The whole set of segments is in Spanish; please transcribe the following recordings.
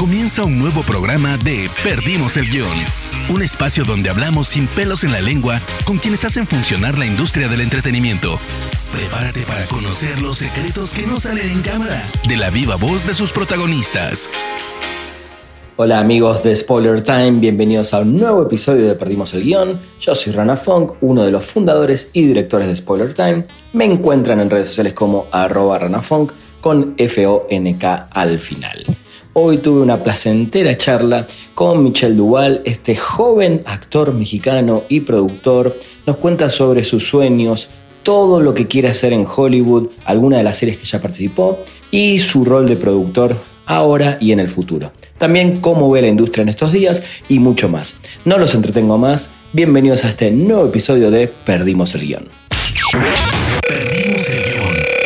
Comienza un nuevo programa de Perdimos el Guión. Un espacio donde hablamos sin pelos en la lengua con quienes hacen funcionar la industria del entretenimiento. Prepárate para conocer los secretos que no salen en cámara de la viva voz de sus protagonistas. Hola amigos de Spoiler Time, bienvenidos a un nuevo episodio de Perdimos el Guión. Yo soy Rana Funk, uno de los fundadores y directores de Spoiler Time. Me encuentran en redes sociales como arroba ranafunk con F-O-N-K al final. Hoy tuve una placentera charla con Michel Duval, este joven actor mexicano y productor. Nos cuenta sobre sus sueños, todo lo que quiere hacer en Hollywood, algunas de las series que ya participó y su rol de productor ahora y en el futuro. También cómo ve la industria en estos días y mucho más. No los entretengo más. Bienvenidos a este nuevo episodio de Perdimos el guion. Perdimos el guion.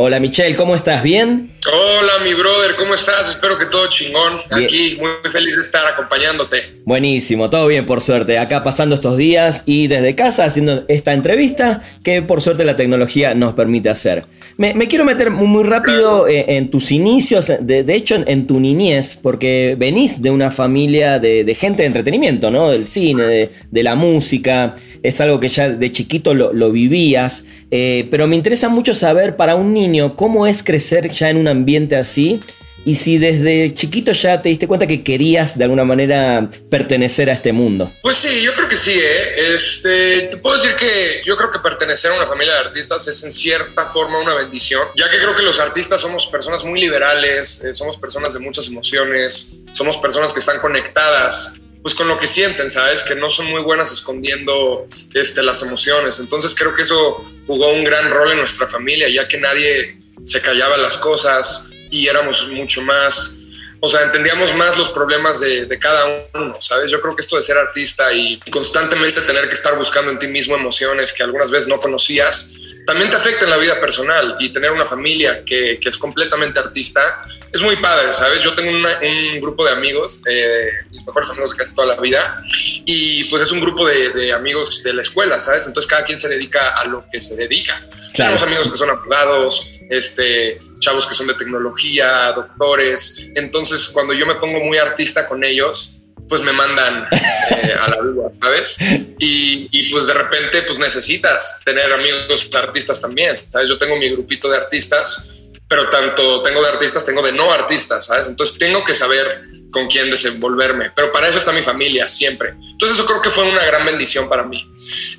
Hola Michelle, ¿cómo estás? ¿Bien? Hola mi brother, ¿cómo estás? Espero que todo chingón. Aquí muy feliz de estar acompañándote. Buenísimo, todo bien por suerte. Acá pasando estos días y desde casa haciendo esta entrevista que por suerte la tecnología nos permite hacer. Me, quiero meter muy rápido eh, en, tus inicios, de, hecho en, tu niñez, porque venís de una familia de, gente de entretenimiento, ¿no? Del cine, de, la música, es algo que ya de chiquito lo, vivías, eh, pero me interesa mucho saber para un niño cómo es crecer ya en un ambiente así y si desde chiquito ya te diste cuenta que querías de alguna manera pertenecer a este mundo. Pues sí, yo creo que sí, ¿eh? Este, te puedo decir que yo creo que pertenecer a una familia de artistas es en cierta forma una bendición, ya que creo que los artistas somos personas muy liberales, eh, somos personas de muchas emociones, somos personas que están conectadas pues con lo que sienten, ¿sabes? Que no son muy buenas escondiendo este, las emociones. Entonces creo que eso jugó un gran rol en nuestra familia, ya que nadie se callaba las cosas, y éramos mucho más, o sea, entendíamos más los problemas de, de, cada uno, ¿sabes? Yo creo que esto de ser artista y constantemente tener que estar buscando en ti mismo emociones que algunas veces no conocías, también te afecta en la vida personal y tener una familia que, que es completamente artista es muy padre, ¿sabes? Yo tengo un grupo de amigos, eh, mis mejores amigos de casi toda la vida, y pues es un grupo de, de, amigos de la escuela, ¿sabes? Entonces cada quien se dedica a lo que se dedica. Tenemos amigos que son abogados, este, chavos que son de tecnología, doctores. Entonces, cuando yo me pongo muy artista con ellos, pues me mandan eh, a la duda, ¿sabes? Y, y, pues de repente, pues necesitas tener amigos artistas también, ¿sabes? Yo tengo mi grupito de artistas, pero tanto tengo de artistas, tengo de no artistas, ¿sabes? Entonces tengo que saber con quién desenvolverme, pero para eso está mi familia, siempre. Entonces eso creo que fue una gran bendición para mí.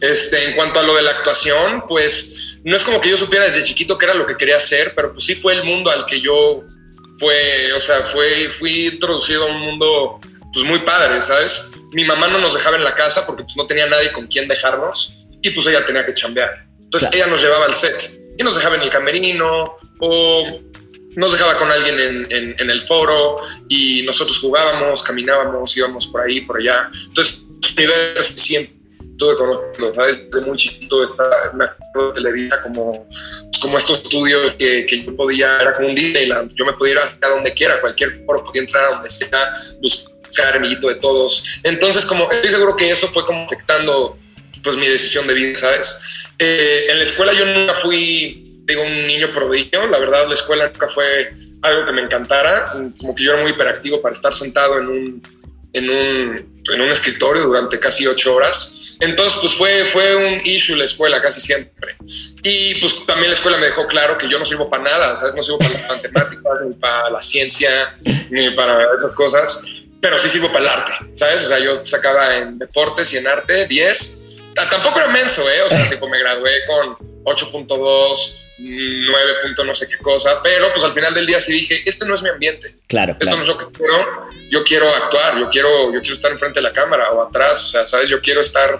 Este, en cuanto a lo de la actuación, pues no es como que yo supiera desde chiquito que era lo que quería hacer, pero pues sí fue el mundo al que yo fue, o sea, fue, fui introducido a un mundo pues muy padre, ¿sabes? Mi mamá no nos dejaba en la casa porque pues no tenía nadie con quien dejarnos y pues ella tenía que chambear. Entonces ella nos llevaba al set y nos dejaba en el camerino o nos dejaba con alguien en, en, el foro y nosotros jugábamos, caminábamos, íbamos por ahí, por allá. Entonces, universo siempre tuve conocido, ¿sabes? De muy chiquito estaba, me acuerdo de Televisa como, como estos estudios que, que, yo podía, era como un Disneyland, yo me podía ir a donde quiera, cualquier foro, podía entrar a donde sea, buscar amiguito de todos. Entonces, como estoy seguro que eso fue como afectando pues mi decisión de vida, ¿sabes? Eh, en la escuela yo nunca fui, digo, un niño prodigio, la verdad la escuela nunca fue algo que me encantara, como que yo era muy hiperactivo para estar sentado en un, en un, en un escritorio durante casi ocho horas entonces, pues fue, fue un issue la escuela casi siempre. Y pues también la escuela me dejó claro que yo no sirvo para nada, ¿sabes? No sirvo para las matemáticas, ni para la ciencia, ni para esas cosas, pero sí sirvo para el arte, ¿sabes? O sea, yo sacaba en deportes y en arte 10. Tampoco era menso, ¿eh? O sea, tipo, me gradué con 8.2 9 puntos no sé qué cosa, pero pues al final del día sí dije, este no es mi ambiente. Claro. Esto no es lo que quiero. Yo quiero actuar, yo quiero, yo quiero estar enfrente de la cámara o atrás, o sea, sabes, yo quiero estar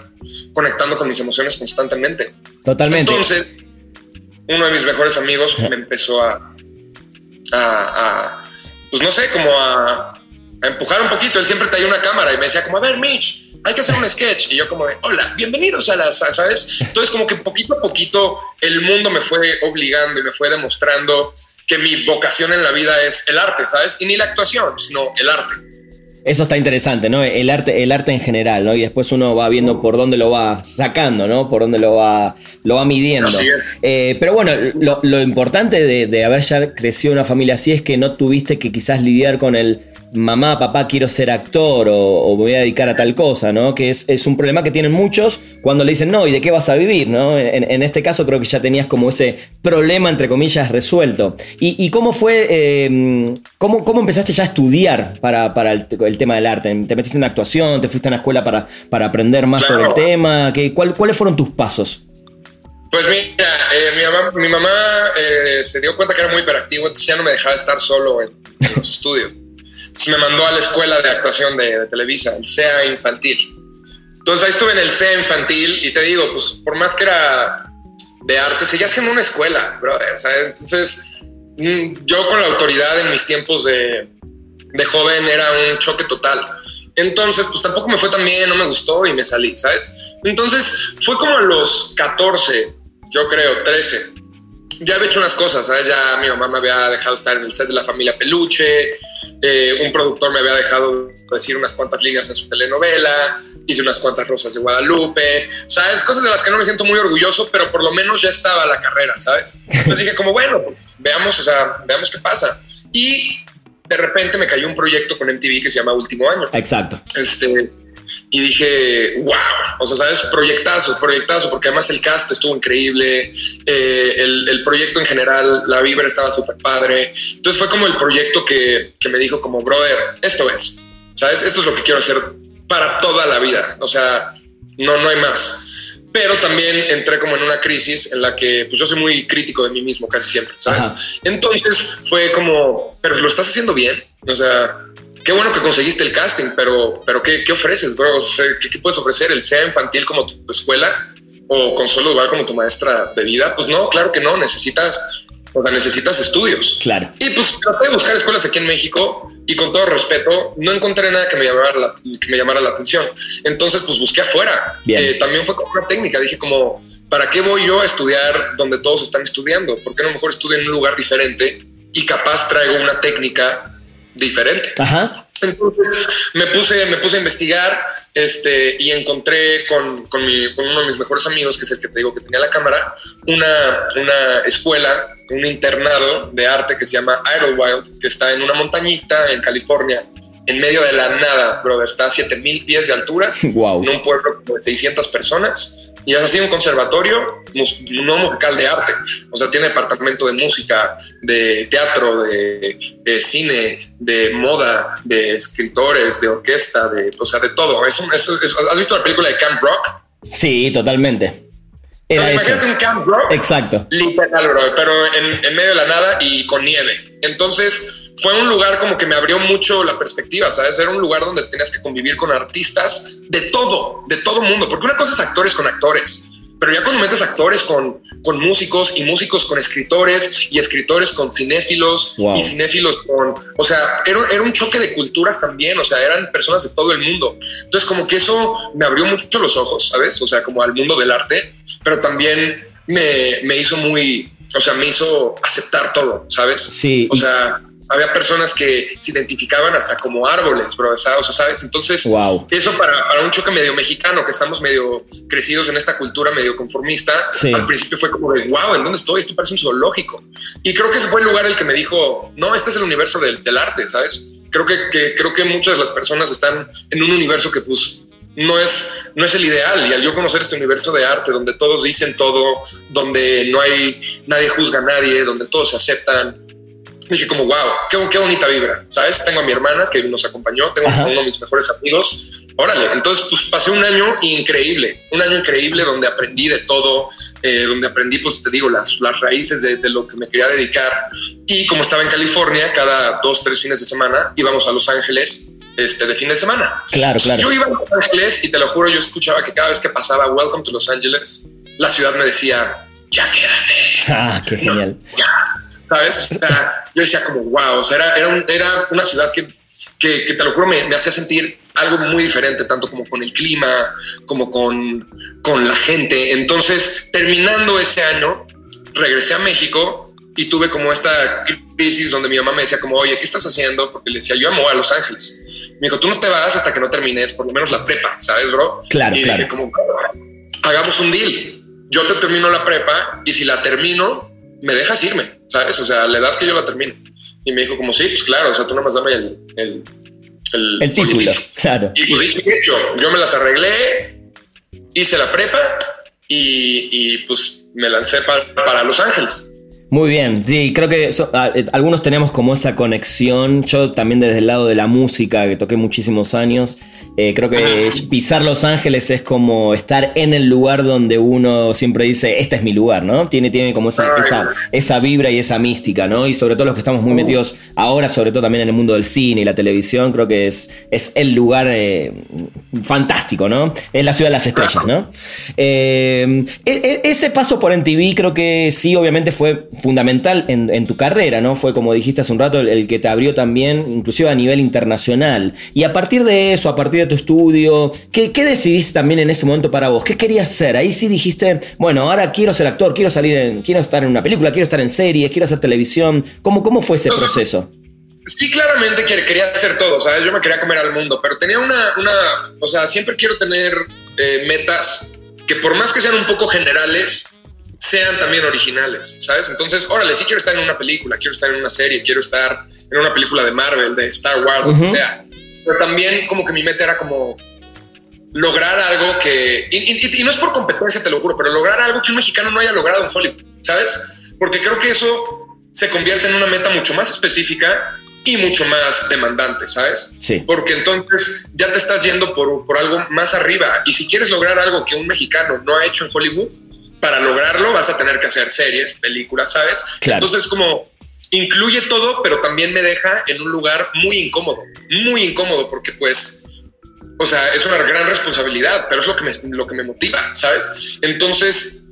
conectando con mis emociones constantemente. Totalmente. Entonces, uno de mis mejores amigos me empezó a, a, pues no sé, como a, a empujar un poquito. Él siempre traía una cámara y me decía como, a ver, Mitch, hay que hacer un sketch. Y yo como de, hola, bienvenidos a las, ¿sabes? Entonces como que poquito a poquito el mundo me fue obligando y me fue demostrando que mi vocación en la vida es el arte, ¿sabes? Y ni la actuación, sino el arte. Eso está interesante, ¿no? El arte, el arte en general, ¿no? Y después uno va viendo por dónde lo va sacando, ¿no? Por dónde lo va, lo va midiendo. Eh, pero bueno, lo, importante de, de, haber ya crecido una familia así es que no tuviste que quizás lidiar con el mamá, papá, quiero ser actor o, me voy a dedicar a tal cosa, ¿no? Que es, un problema que tienen muchos cuando le dicen, no, ¿y de qué vas a vivir? ¿no? En, este caso creo que ya tenías como ese problema, entre comillas, resuelto. ¿Y, cómo fue, em, cómo, cómo, empezaste ya a estudiar para, el, tema del arte? ¿Te metiste en actuación? ¿Te fuiste a una escuela para, para aprender más sobre el tema? ¿Qué, ¿Cuáles fueron tus pasos? Pues mira, eh, mi mamá, eh, se dio cuenta que era muy hiperactivo, entonces ya no me dejaba estar solo en los estudios me mandó a la escuela de actuación de, Televisa, el CEA infantil. Entonces ahí estuve en el CEA infantil y te digo, pues por más que era de arte, seguía siendo una escuela, brother. Entonces mm, yo con la autoridad en mis tiempos de, de joven era un choque total. Entonces, pues tampoco me fue tan bien, no me gustó y me salí, ¿sabes? Entonces fue como a los 14, yo creo, 13. Ya había hecho unas cosas, ¿sabes? Ya mi mamá me había dejado estar en el set de la familia Peluche, eh, un productor me había dejado decir unas cuantas líneas en su telenovela, hice unas cuantas rosas de Guadalupe, ¿sabes? Cosas de las que no me siento muy orgulloso, pero por lo menos ya estaba la carrera, ¿sabes? Entonces dije como, bueno, pues, veamos, o sea, veamos qué pasa. Y de repente me cayó un proyecto con MTV que se llama Último Año. Exacto. Este, y dije, wow, o sea, sabes, proyectazo, proyectazo, porque además el cast estuvo increíble, eh, el, proyecto en general, la vibra estaba súper padre. Entonces fue como el proyecto que, que me dijo como, brother, esto es, sabes, esto es lo que quiero hacer para toda la vida, o sea, no, no hay más. Pero también entré como en una crisis en la que pues yo soy muy crítico de mí mismo casi siempre, ¿sabes? Entonces fue como, pero lo estás haciendo bien, o sea, qué bueno que conseguiste el casting, pero, pero ¿qué, qué ofreces, bro? ¿qué, puedes ofrecer? ¿El sea infantil como tu escuela o Consuelo Duval como tu maestra de vida? Pues no, claro que no, necesitas, o sea, necesitas estudios. Claro. Y pues traté de buscar escuelas aquí en México y con todo respeto, no encontré nada que me llamara la, que me llamara la atención. Entonces, pues busqué afuera. Eh, también fue como una técnica. Dije como, ¿para qué voy yo a estudiar donde todos están estudiando? ¿Por qué no mejor estudio en un lugar diferente y capaz traigo una técnica diferente. Ajá. Entonces me puse, me puse a investigar este, y encontré con, con, uno de mis mejores amigos, que es el que te digo que tenía la cámara, una, una escuela, un internado de arte que se llama Idlewild, que está en una montañita en California, en medio de la nada, brother. Está a 7000 pies de altura, wow. en un pueblo de 600 personas y es así un conservatorio no musical de arte. O sea, tiene departamento de música, de teatro, de, cine, de moda, de escritores, de orquesta, de, o sea, de todo. ¿Has visto la película de Camp Rock? Sí, totalmente. imagínate un Camp Rock. Exacto. Literal, bro, pero en, en medio de la nada y con nieve. Entonces, fue un lugar como que me abrió mucho la perspectiva, ¿sabes? Era un lugar donde tenías que convivir con artistas de todo, de todo mundo, porque una cosa es actores con actores, pero ya cuando metes actores con, con músicos y músicos con escritores y escritores con cinéfilos y cinéfilos con, o sea, era, era, un choque de culturas también, o sea, eran personas de todo el mundo. Entonces como que eso me abrió mucho los ojos, ¿sabes? O sea, como al mundo del arte, pero también me, me hizo muy, o sea, me hizo aceptar todo, ¿sabes? Sí. O sea, había personas que se identificaban hasta como árboles, bro, o sea, ¿sabes? Entonces, eso para, para, un choque medio mexicano, que estamos medio crecidos en esta cultura medio conformista, al principio fue como de, wow, ¿en dónde estoy? Esto parece un zoológico. Y creo que ese fue el lugar el que me dijo, no, este es el universo del, del arte, ¿sabes? Creo que, que, creo que muchas de las personas están en un universo que pues no es, no es el ideal. Y al yo conocer este universo de arte donde todos dicen todo, donde no hay, nadie juzga a nadie, donde todos se aceptan, dije como, wow, qué, qué, bonita vibra, ¿sabes? Tengo a mi hermana que nos acompañó, tengo a uno de mis mejores amigos. Órale, entonces pues pasé un año increíble, un año increíble donde aprendí de todo, eh, donde aprendí, pues te digo, las, las raíces de, de, lo que me quería dedicar. Y como estaba en California, cada dos, tres fines de semana íbamos a Los Ángeles este, de fin de semana. Claro, claro. Yo iba a Los Ángeles y te lo juro, yo escuchaba que cada vez que pasaba Welcome to Los Ángeles, la ciudad me decía, ya quédate. Ah, qué genial. ya, ¿sabes? O sea, yo decía como, wow, o sea, era, era, una ciudad que, que, te lo juro, me, me, hacía sentir algo muy diferente, tanto como con el clima, como con, con la gente. Entonces, terminando ese año, regresé a México y tuve como esta crisis donde mi mamá me decía como, oye, ¿qué estás haciendo? Porque le decía, yo amo a Los Ángeles. Me dijo, tú no te vas hasta que no termines por lo menos la prepa, ¿sabes, bro? Claro, y claro. dije, como, hagamos un deal. Yo te termino la prepa y si la termino, me dejas irme, ¿sabes? O sea, la edad que yo la termino. Y me dijo, como, sí, pues claro, o sea, tú nomás dame el, el, el, El título, folletito". claro. Y pues dicho hecho, yo me las arreglé, hice la prepa y, y, pues me lancé pa- para Los Ángeles. Muy bien, sí, creo que so- a- eh, algunos tenemos como esa conexión. Yo también desde el lado de la música, que toqué muchísimos años, eh, creo que pisar Los Ángeles es como estar en el lugar donde uno siempre dice, este es mi lugar, ¿no? Tiene, tiene como esa, esa, esa vibra y esa mística, ¿no? Y sobre todo los que estamos muy metidos ahora, sobre todo también en el mundo del cine y la televisión, creo que es, es el lugar eh, fantástico, ¿no? Es la ciudad de las estrellas, ¿no? Eh, e- e- ese paso por MTV creo que sí, obviamente fue fundamental en, en tu carrera, ¿no? Fue como dijiste hace un rato, el, el que te abrió también, inclusive a nivel internacional. Y a partir de eso, a partir de tu estudio, ¿qué, qué decidiste también en ese momento para vos? ¿Qué querías hacer? Ahí sí dijiste, bueno, ahora quiero ser actor, quiero salir en, quiero estar en una película, quiero estar en series, quiero hacer televisión. ¿Cómo, cómo fue ese proceso? Sí, claramente que quería hacer todo, ¿sabes? Yo me quería comer al mundo, pero tenía una, una o sea, siempre quiero tener eh, metas que por más que sean un poco generales, sean también originales, ¿sabes? Entonces, órale, sí quiero estar en una película, quiero estar en una serie, quiero estar en una película de Marvel, de Star Wars, lo que sea. Pero también como que mi meta era como lograr algo que, y, y- y no es por competencia, te lo juro, pero lograr algo que un mexicano no haya logrado en Hollywood, ¿sabes? Porque creo que eso se convierte en una meta mucho más específica y mucho más demandante, ¿sabes? Sí. Porque entonces ya te estás yendo por, por algo más arriba. Y si quieres lograr algo que un mexicano no ha hecho en Hollywood, para lograrlo vas a tener que hacer series, películas, ¿sabes? Claro. Entonces como incluye todo, pero también me deja en un lugar muy incómodo, muy incómodo, porque pues, o sea, es una gran responsabilidad, pero es lo que me, lo que me motiva, ¿sabes? Entonces,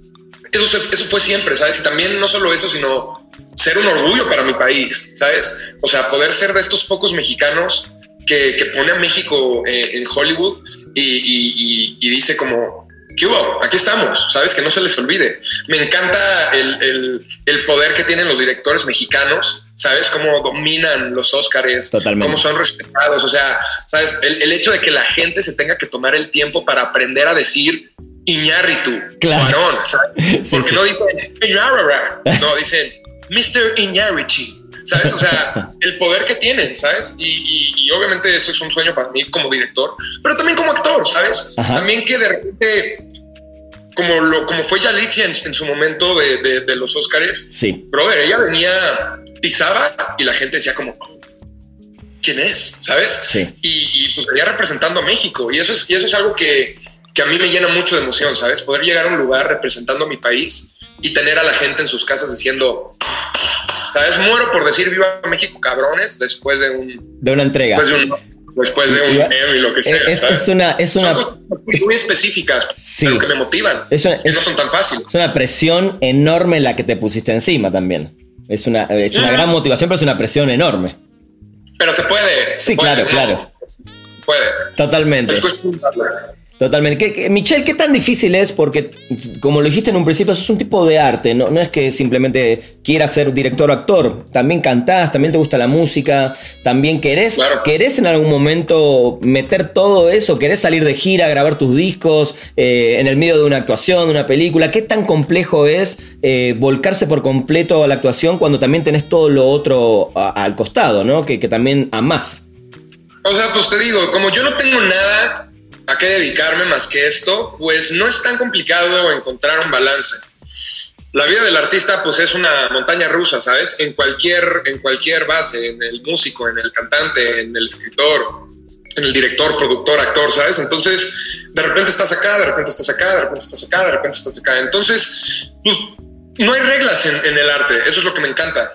eso, eso fue siempre, ¿sabes? Y también no solo eso, sino ser un orgullo para mi país, ¿sabes? O sea, poder ser de estos pocos mexicanos que, que pone a México eh, en Hollywood y, y- y- y dice como, ¿qué hubo? Aquí estamos, ¿sabes? Que no se les olvide. Me encanta el, el- el poder que tienen los directores mexicanos, ¿sabes? Cómo dominan los Óscares, cómo son respetados, o sea, ¿sabes? El, el hecho de que la gente se tenga que tomar el tiempo para aprender a decir Iñárritu, Claro. varón, ¿sabes? Sí, Porque sí. no dicen Iñárritu, no, dicen Mr. Iñárritu, ¿sabes? O sea, el poder que tienen, ¿sabes? Y, y- y obviamente eso es un sueño para mí como director, pero también como actor, ¿sabes? Ajá. También que de repente, como, lo, como fue Yalitza en, en su momento de, de- de los Óscares, Sí. brother, ella venía, pisaba y la gente decía como, ¿quién es? ¿Sabes? Sí. Y, y, pues venía representando a México y eso es, y eso es algo que, que a mí me llena mucho de emoción, ¿sabes? Poder llegar a un lugar representando a mi país y tener a la gente en sus casas diciendo, ¿sabes? Muero por decir viva México, cabrones, después de un, De una entrega. después de un, después de un Iba- Emmy, lo que sea. Es, ¿sabes? es una, es Son una, cosas muy específicas, Sí. pero que me motivan. es una- que es- no son tan fáciles. es una presión enorme la que te pusiste encima también. Es una, es una gran motivación, pero es una presión enorme. Pero se puede. se Sí, puede, claro, ¿no? claro. Puede. Totalmente. Es cuestión de darle. Totalmente. ¿Qué- qué- Michelle, ¿qué tan difícil es? Porque, como lo dijiste en un principio, sos un tipo de arte. No, no es que simplemente quieras ser director o actor. También cantás, también te gusta la música. También querés, Claro. querés en algún momento meter todo eso. Querés salir de gira, grabar tus discos eh, en el medio de una actuación, de una película. ¿Qué tan complejo es eh, volcarse por completo a la actuación cuando también tenés todo lo otro a- al costado, ¿no? Que, que también amás. O sea, pues te digo, como yo no tengo nada a qué dedicarme más que esto, pues no es tan complicado encontrar un balance. La vida del artista pues es una montaña rusa, ¿sabes? En cualquier, en cualquier base, en el músico, en el cantante, en el escritor, en el director, productor, actor, ¿sabes? Entonces, de repente estás acá, de repente estás acá, de repente estás acá, de repente estás acá. Entonces, pues no hay reglas en, en el arte, eso es lo que me encanta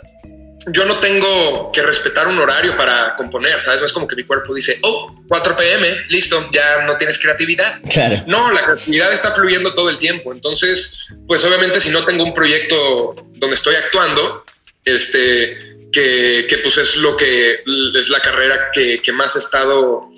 yo no tengo que respetar un horario para componer, ¿sabes? No es como que mi cuerpo dice, oh, 4 pm, listo, ya no tienes creatividad. Claro. No, la creatividad está fluyendo todo el tiempo. Entonces, pues obviamente si no tengo un proyecto donde estoy actuando, este, que, que pues es lo que es la carrera que, que más he estado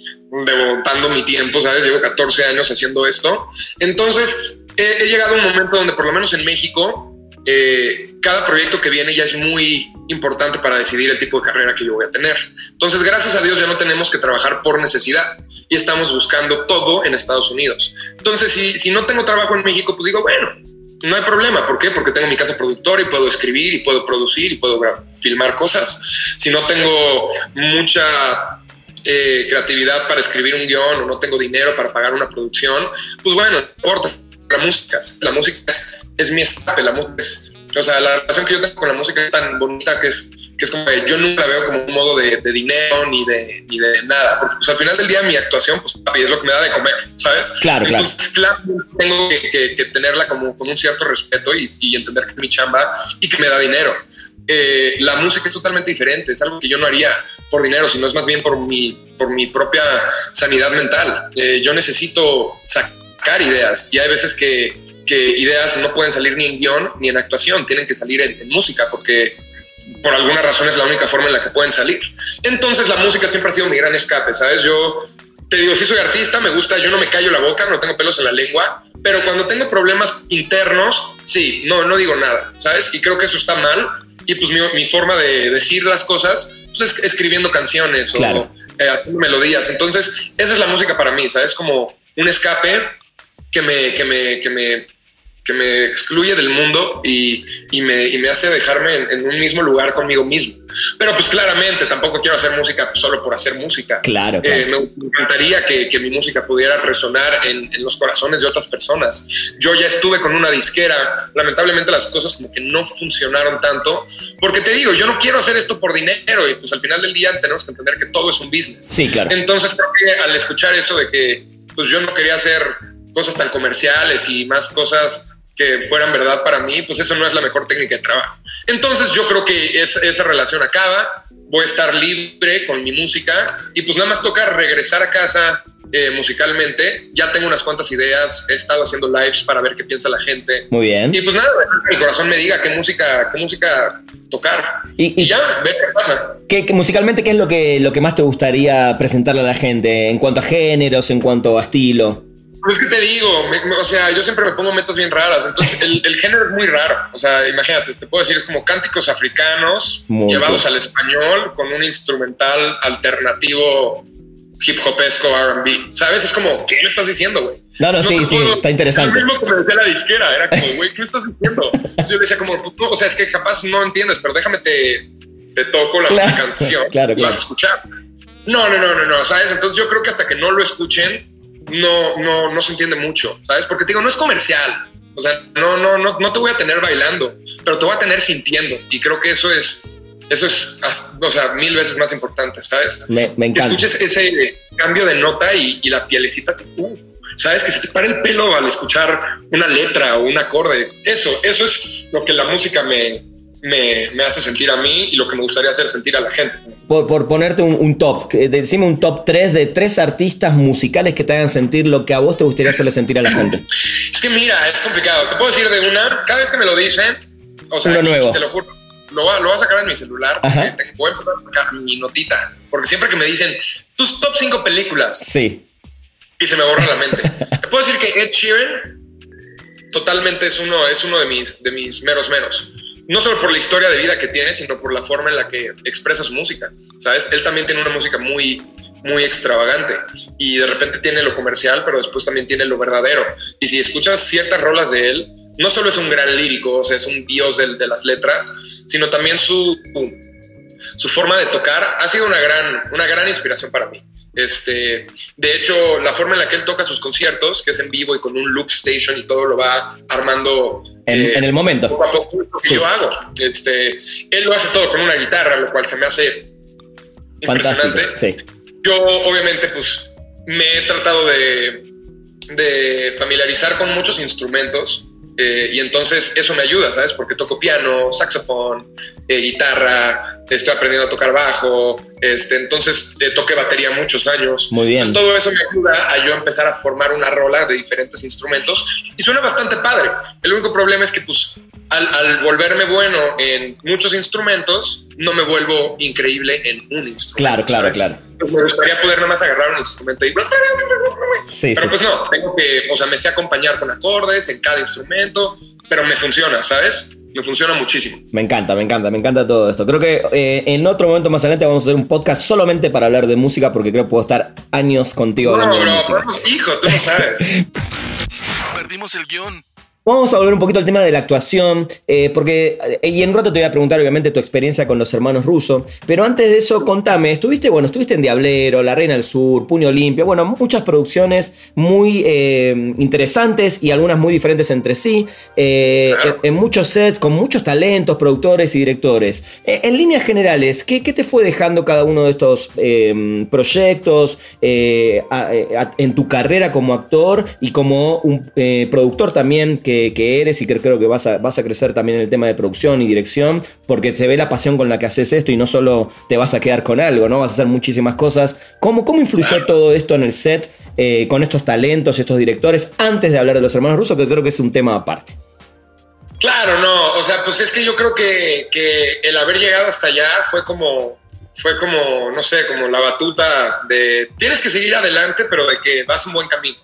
devotando mi tiempo, ¿sabes? Llevo 14 años haciendo esto. Entonces, he, he llegado a un momento donde por lo menos en México eh, cada proyecto que viene ya es muy importante para decidir el tipo de carrera que yo voy a tener. Entonces, gracias a Dios ya no tenemos que trabajar por necesidad y estamos buscando todo en Estados Unidos. Entonces, si, si no tengo trabajo en México, pues digo, bueno, no hay problema. ¿Por qué? Porque tengo mi casa productora y puedo escribir y puedo producir y puedo filmar cosas. Si no tengo mucha eh, creatividad para escribir un guion o no tengo dinero para pagar una producción, pues bueno, no importa. La música, la música es, mi escape, la música es, o sea, la relación que yo tengo con la música es tan bonita que es, que es como que yo nunca la veo como un modo de, dinero ni de, ni de nada, porque pues, al final del día mi actuación, pues papi, es lo que me da de comer, ¿sabes? Claro, Entonces, claro. tengo que, tenerla como con un cierto respeto y, y entender que es mi chamba y que me da dinero. Eh, la música es totalmente diferente, es algo que yo no haría por dinero, sino es más bien por mi, por mi propia sanidad mental. Eh, yo necesito sacar ideas y hay veces que, ideas no pueden salir ni en guion ni en actuación, tienen que salir en, música porque por alguna razón es la única forma en la que pueden salir. Entonces la música siempre ha sido mi gran escape, ¿sabes? Yo te digo, si soy artista, me gusta, yo no me callo la boca, no tengo pelos en la lengua, pero cuando tengo problemas internos, sí, no, no digo nada, ¿sabes? Y creo que eso está mal y pues mi, forma de decir las cosas pues es escribiendo canciones o eh, melodías. Entonces, esa es la música para mí, ¿sabes? Como un escape que me, que me, que me que me excluye del mundo y, me, hace dejarme en, un mismo lugar conmigo mismo. Pero pues claramente tampoco quiero hacer música solo por hacer música. Claro. Eh, me encantaría que, mi música pudiera resonar en, los corazones de otras personas. Yo ya estuve con una disquera, lamentablemente las cosas como que no funcionaron tanto, porque te digo, yo no quiero hacer esto por dinero y pues al final del día tenemos que entender que todo es un business. Sí, claro. Entonces creo que al escuchar eso de que pues yo no quería hacer cosas tan comerciales y más cosas que fueran verdad para mí, pues eso no es la mejor técnica de trabajo. Entonces yo creo que esa relación acaba, voy a estar libre con mi música y pues nada más toca regresar a casa eh, musicalmente. Ya tengo unas cuantas ideas, he estado haciendo lives para ver qué piensa la gente. Muy bien. Y pues nada, mi corazón me diga qué música, qué música tocar. Y, ya, ver qué pasa. ¿Qué, musicalmente, ¿qué es lo que, lo que más te gustaría presentarle a la gente en cuanto a géneros, en cuanto a estilo? Pues es que te digo, o sea, yo siempre me pongo metas bien raras. Entonces, el, género es muy raro. O sea, imagínate, te puedo decir, es como cánticos africanos llevados al español con un instrumental alternativo hip hopesco RB. ¿Sabes? Es como, ¿qué le estás diciendo, güey? No, no, sí, sí, está interesante. Lo mismo que me decía la disquera, era como, güey, ¿qué estás diciendo? Entonces yo le decía, como, o sea, es que capaz no entiendes, pero déjame te, te toco la canción claro, y vas a escuchar. No, no, no, no, no, ¿sabes? Entonces yo creo que hasta que no lo escuchen, no, no, no se entiende mucho, ¿sabes? Porque te digo, no es comercial. O sea, no, no, no, no te voy a tener bailando, pero te voy a tener sintiendo. Y creo que eso es, eso es, o sea, mil veces más importante, ¿sabes? Me, me encanta. Escuches ese cambio de nota y, la pielecita te, uh, ¿sabes? Que se te para el pelo al escuchar una letra o un acorde. Eso, eso es lo que la música me, me, me, hace sentir a mí y lo que me gustaría hacer sentir a la gente. Por, por ponerte un, top, decime un top 3 de tres artistas musicales que te hagan sentir lo que a vos te gustaría hacerle sentir a la gente. Es que mira, es complicado. Te puedo decir de una, cada vez que me lo dicen, o sea, nuevo. te lo juro, lo, voy a sacar en mi celular, porque a empezar mi notita, porque siempre que me dicen tus top 5 películas, sí. y se me borra la mente. te puedo decir que Ed Sheeran totalmente es uno, es uno de mis, de mis meros menos no solo por la historia de vida que tiene, sino por la forma en la que expresa su música, ¿sabes? Él también tiene una música muy, muy extravagante y de repente tiene lo comercial, pero después también tiene lo verdadero. Y si escuchas ciertas rolas de él, no solo es un gran lírico, o sea, es un dios de, de las letras, sino también su, su forma de tocar ha sido una gran, una gran inspiración para mí. Este, de hecho, la forma en la que él toca sus conciertos, que es en vivo y con un loop station y todo lo va armando en, el momento. Que yo hago. Este, él lo hace todo con una guitarra, lo cual se me hace impresionante. Yo, obviamente, pues me he tratado de, de familiarizar con muchos instrumentos eh, y entonces eso me ayuda, ¿sabes? Porque toco piano, saxofón, eh, guitarra, estoy aprendiendo a tocar bajo, este, entonces eh, toqué batería muchos años. Muy bien. todo eso me ayuda a yo empezar a formar una rola de diferentes instrumentos y suena bastante padre. El único problema es que pues al, volverme bueno en muchos instrumentos, no me vuelvo increíble en un instrumento. Claro, claro, claro. Pues me gustaría poder nada más agarrar un instrumento y... Sí, pero pues no, tengo que, o sea, me sé acompañar con acordes en cada instrumento, pero me funciona, ¿sabes? me funciona muchísimo. Me encanta, me encanta, me encanta todo esto. Creo que eh, en otro momento más adelante vamos a hacer un podcast solamente para hablar de música porque creo que puedo estar años contigo hablando de música. hijo, tú no sabes. Perdimos el guion. Vamos a volver un poquito al tema de la actuación, eh, porque, eh, y en un rato te voy a preguntar obviamente tu experiencia con los hermanos rusos, pero antes de eso, contame, estuviste, bueno, estuviste en Diablero, La Reina del Sur, Puño Limpio, bueno, muchas producciones muy eh, interesantes y algunas muy diferentes entre sí, en, muchos sets, con muchos talentos, productores y directores. en líneas generales, ¿qué, te fue dejando cada uno de estos proyectos en tu carrera como actor y como un productor también que que, eres y que creo que vas a, vas a crecer también en el tema de producción y dirección, porque se ve la pasión con la que haces esto y no solo te vas a quedar con algo, ¿no? Vas a hacer muchísimas cosas. ¿Cómo, cómo influyó todo esto en el set eh, con estos talentos, estos directores, antes de hablar de los hermanos rusos, que creo que es un tema aparte? Claro, no, o sea, pues es que yo creo que, que el haber llegado hasta allá fue como, fue como, no sé, como la batuta de tienes que seguir adelante, pero de que vas un buen camino.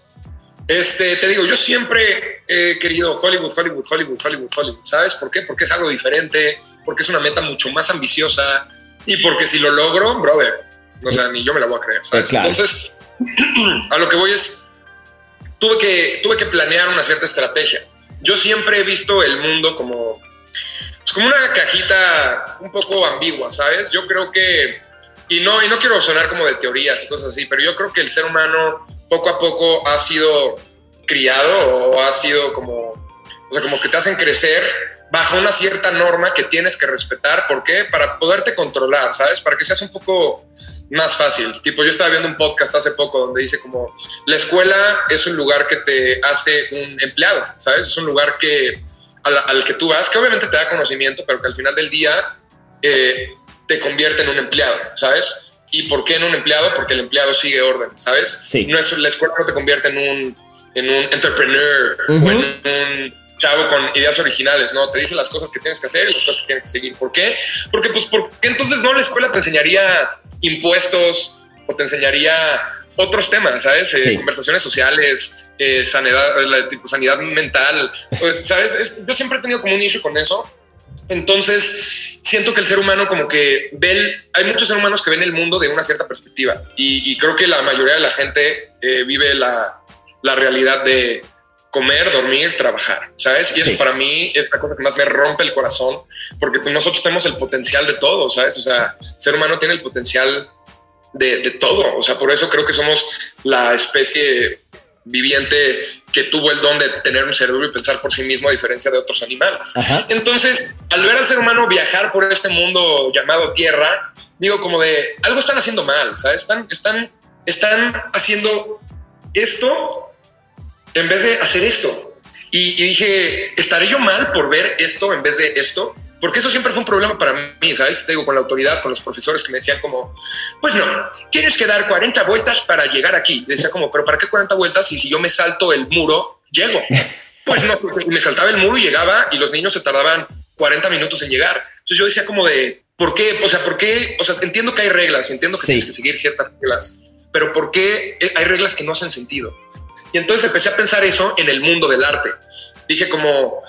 Este, te digo, yo siempre he querido Hollywood, Hollywood, Hollywood, Hollywood, Hollywood. ¿Sabes por qué? Porque es algo diferente, porque es una meta mucho más ambiciosa y porque si lo logro, brother, o sea, ni yo me la voy a creer. ¿sabes? Entonces, a lo que voy es, tuve que, tuve que planear una cierta estrategia. Yo siempre he visto el mundo como, pues, como una cajita un poco ambigua, ¿sabes? Yo creo que, y no, y no quiero sonar como de teorías y cosas así, pero yo creo que el ser humano poco a poco ha sido criado o ha sido como, o sea, como que te hacen crecer bajo una cierta norma que tienes que respetar. ¿Por qué? Para poderte controlar, ¿sabes? Para que seas un poco más fácil. Tipo, yo estaba viendo un podcast hace poco donde dice como la escuela es un lugar que te hace un empleado, ¿sabes? Es un lugar que al, que tú vas, que obviamente te da conocimiento, pero que al final del día eh, te convierte en un empleado, ¿sabes? ¿Y por qué en un empleado? Porque el empleado sigue orden, ¿sabes? Sí. No es, la escuela no te convierte en un, en un entrepreneur o en un chavo con ideas originales, ¿no? Te dice las cosas que tienes que hacer y las cosas que tienes que seguir. ¿Por qué? Porque, pues, porque entonces no la escuela te enseñaría impuestos o te enseñaría otros temas, ¿sabes? Eh, conversaciones sociales, eh, sanidad, la, tipo, sanidad mental. Pues, ¿sabes? yo siempre he tenido como un issue con eso. Entonces, siento que el ser humano como que ve, hay muchos seres humanos que ven el mundo de una cierta perspectiva y, creo que la mayoría de la gente eh, vive la, la, realidad de comer, dormir, trabajar, ¿sabes? Y eso para mí es la cosa que más me rompe el corazón porque nosotros tenemos el potencial de todo, ¿sabes? O sea, el ser humano tiene el potencial de, de todo, o sea, por eso creo que somos la especie viviente que tuvo el don de tener un cerebro y pensar por sí mismo a diferencia de otros animales. Entonces, al ver al ser humano viajar por este mundo llamado Tierra, digo como de algo están haciendo mal, ¿sabes? Están, están, están haciendo esto en vez de hacer esto. Y, y dije, ¿estaré yo mal por ver esto en vez de esto? Porque eso siempre fue un problema para mí, ¿sabes? Te digo, con la autoridad, con los profesores que me decían como, pues no, tienes que dar 40 vueltas para llegar aquí. Decía como, pero ¿para qué 40 vueltas? Y si yo me salto el muro, llego. Pues no, me saltaba el muro y llegaba y los niños se tardaban 40 minutos en llegar. Entonces yo decía como de, ¿por qué? O sea, ¿por qué? O sea, entiendo que hay reglas, entiendo que tienes que seguir ciertas reglas, pero ¿por qué hay reglas que no hacen sentido? Y entonces empecé a pensar eso en el mundo del arte. Dije como,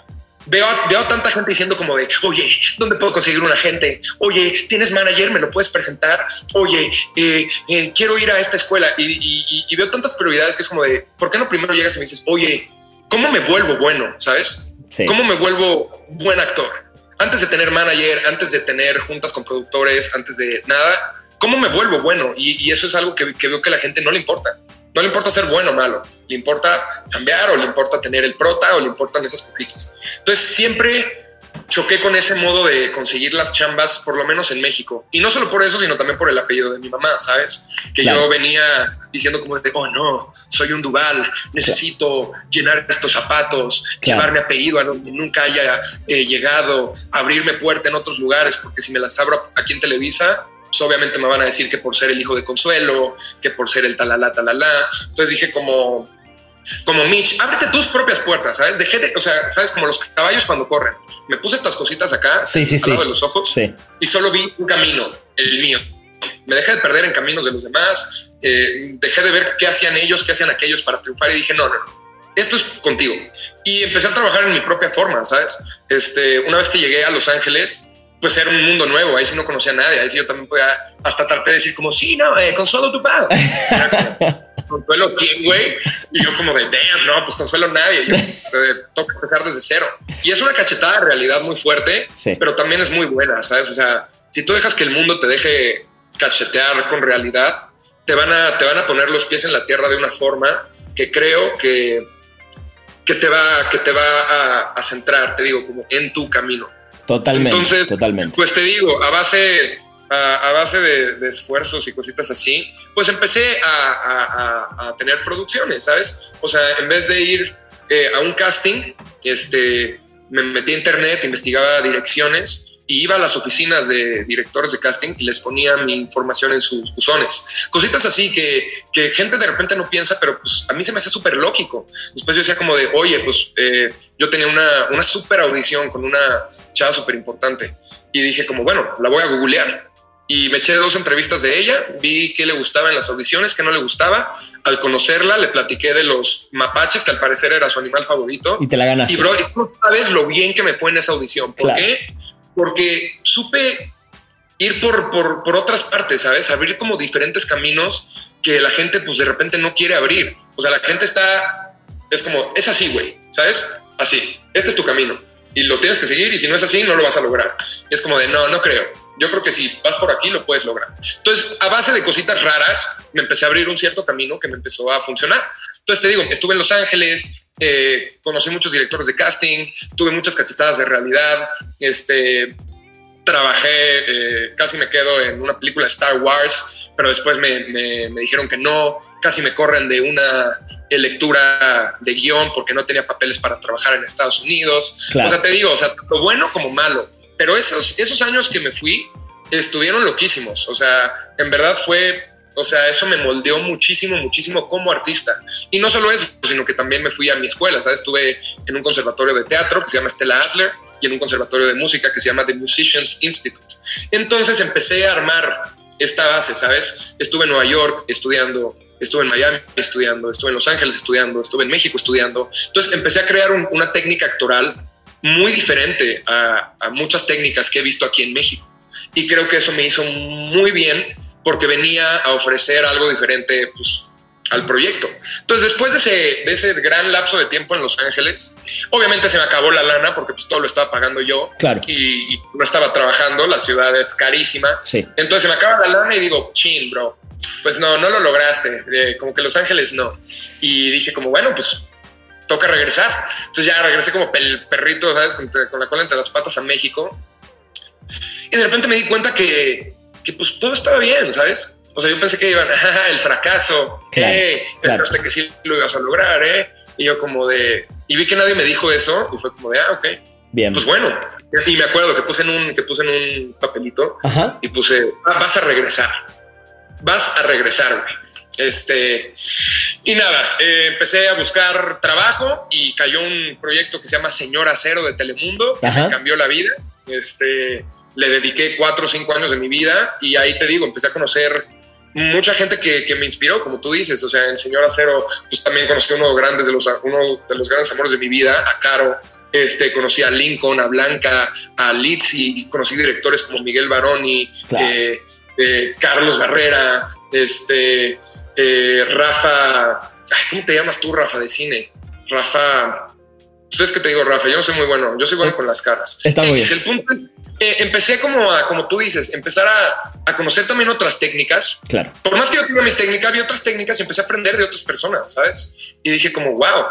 Veo, veo tanta gente diciendo como de, oye, ¿dónde puedo conseguir un agente? Oye, ¿tienes manager? ¿Me lo puedes presentar? Oye, eh, eh, quiero ir a esta escuela. Y, veo tantas prioridades que es como de, ¿por qué no primero llegas y me dices, oye, ¿cómo me vuelvo bueno? ¿Sabes? ¿Cómo me vuelvo buen actor? Antes de tener manager, antes de tener juntas con productores, antes de nada, ¿cómo me vuelvo bueno? Y, eso es algo que, que veo que a la gente no le importa. No le importa ser bueno o malo, le importa cambiar o le importa tener el prota o le importan esas cositas. Entonces siempre choqué con ese modo de conseguir las chambas, por lo menos en México. Y no solo por eso, sino también por el apellido de mi mamá, ¿sabes? Que yo venía diciendo como de, oh no, soy un Duval, necesito llenar estos zapatos, llevarme apellido a donde nunca haya eh, llegado, abrirme puerta en otros lugares, porque si me las abro aquí en Televisa, pues obviamente me van a decir que por ser el hijo de Consuelo, que por ser el talala, talala. Entonces dije como, como Mitch, ábrete tus propias puertas, ¿sabes? Dejé de, o sea, ¿sabes? Como los caballos cuando corren. Me puse estas cositas acá, sí, sí, al lado de los ojos, y solo vi un camino, el mío. Me dejé de perder en caminos de los demás, eh, dejé de ver qué hacían ellos, qué hacían aquellos para triunfar y dije, no, no, no. esto es contigo. Y empecé a trabajar en mi propia forma, ¿sabes? Este, una vez que llegué a Los Ángeles, pues era un mundo nuevo, ahí sí no conocía a nadie, ahí sí yo también podía hasta tratar de decir como, sí, no, eh, Consuelo tu padre. Consuelo quién, güey. Y yo como de, damn, no, pues Consuelo nadie. Yo pues, eh, toca empezar desde cero. Y es una cachetada de realidad muy fuerte, pero también es muy buena, ¿sabes? O sea, si tú dejas que el mundo te deje cachetear con realidad, te van a, te van a poner los pies en la tierra de una forma que creo que, que te va, que te va a, a centrar, te digo, como en tu camino. Totalmente. Entonces, totalmente. pues te digo, a base, a, base de, esfuerzos y cositas así, pues empecé a, tener producciones, ¿sabes? O sea, en vez de ir eh, a un casting, este, me metí a internet, investigaba direcciones y iba a las oficinas de directores de casting y les ponía mi información en sus buzones. Cositas así que, que gente de repente no piensa, pero pues a mí se me hace súper lógico. Después yo decía como de, oye, pues eh, yo tenía una, una súper audición con una chava súper importante y dije como, bueno, la voy a googlear. Y me eché dos entrevistas de ella, vi qué le gustaba en las audiciones, qué no le gustaba. Al conocerla, le platiqué de los mapaches, que al parecer era su animal favorito. Y te la ganaste. Y bro, tú sabes lo bien que me fue en esa audición. ¿Por qué? Porque supe ir por, por, otras partes, ¿sabes? Abrir como diferentes caminos que la gente pues de repente no quiere abrir. O sea, la gente está, es como, es así, güey, ¿sabes? Así, este es tu camino y lo tienes que seguir y si no es así no lo vas a lograr. es como de, no, no creo. Yo creo que si vas por aquí lo puedes lograr. Entonces, a base de cositas raras, me empecé a abrir un cierto camino que me empezó a funcionar. Entonces, te digo, estuve en Los Ángeles, eh, conocí muchos directores de casting, tuve muchas cachetadas de realidad, este, trabajé, eh, casi me quedo en una película Star Wars, pero después me, me, dijeron que no, casi me corren de una lectura de guion porque no tenía papeles para trabajar en Estados Unidos. O sea, te digo, o sea, lo bueno como malo, pero esos, esos años que me fui estuvieron loquísimos, o sea, en verdad fue o sea, eso me moldeó muchísimo, muchísimo como artista. Y no solo eso, sino que también me fui a mi escuela, ¿sabes? Estuve en un conservatorio de teatro que se llama Stella Adler y en un conservatorio de música que se llama The Musicians Institute. Entonces empecé a armar esta base, ¿sabes? Estuve en Nueva York estudiando, estuve en Miami estudiando, estuve en Los Ángeles estudiando, estuve en México estudiando. Entonces empecé a crear una técnica actoral muy diferente a, a muchas técnicas que he visto aquí en México. Y creo que eso me hizo muy bien porque venía a ofrecer algo diferente pues, al proyecto. Entonces, después de ese, de ese gran lapso de tiempo en Los Ángeles, obviamente se me acabó la lana porque pues, todo lo estaba pagando yo claro. y, no estaba trabajando, la ciudad es carísima. Sí. Entonces se me acaba la lana y digo, chin, bro, pues no, no lo lograste, eh, como que Los Ángeles no. Y dije como, bueno, pues toca regresar. Entonces ya regresé como el perrito, ¿sabes? Con, con la cola entre las patas a México. Y de repente me di cuenta que que pues todo estaba bien, ¿sabes? O sea, yo pensé que iban, el fracaso, eh, pensaste que sí lo ibas a lograr, ¿eh? Y yo como de, y vi que nadie me dijo eso y fue como de, ah, ok. Bien. Pues bueno, y me acuerdo que puse en un, que puse en un papelito y puse, ah, vas a regresar, vas a regresar, güey. Este, y nada, eh, empecé a buscar trabajo y cayó un proyecto que se llama Señora Cero de Telemundo, que me cambió la vida. Este, le dediqué cuatro o cinco años de mi vida y ahí te digo, empecé a conocer mucha gente que, que, me inspiró, como tú dices, o sea, el señor Acero, pues también conocí uno, grandes de los, uno de los grandes amores de mi vida, a Caro, este, conocí a Lincoln, a Blanca, a Litzy, conocí directores como Miguel Baroni, eh, eh, Carlos Barrera, este, eh, Rafa, ¿cómo te llamas tú, Rafa, de cine? Rafa, pues es que te digo, Rafa, yo no soy muy bueno, yo soy bueno con las caras. Está muy bien. El punto eh, empecé como a, como tú dices, empezar a, conocer también otras técnicas. Claro. Por más que yo tuviera mi técnica, había otras técnicas y empecé a aprender de otras personas, ¿sabes? Y dije como, wow.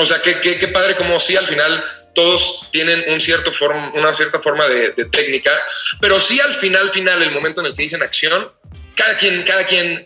O sea, qué, qué, padre como si al final todos tienen un cierto forma, una cierta forma de, técnica, pero sí al final, final, el momento en el que dicen acción, cada quien, cada quien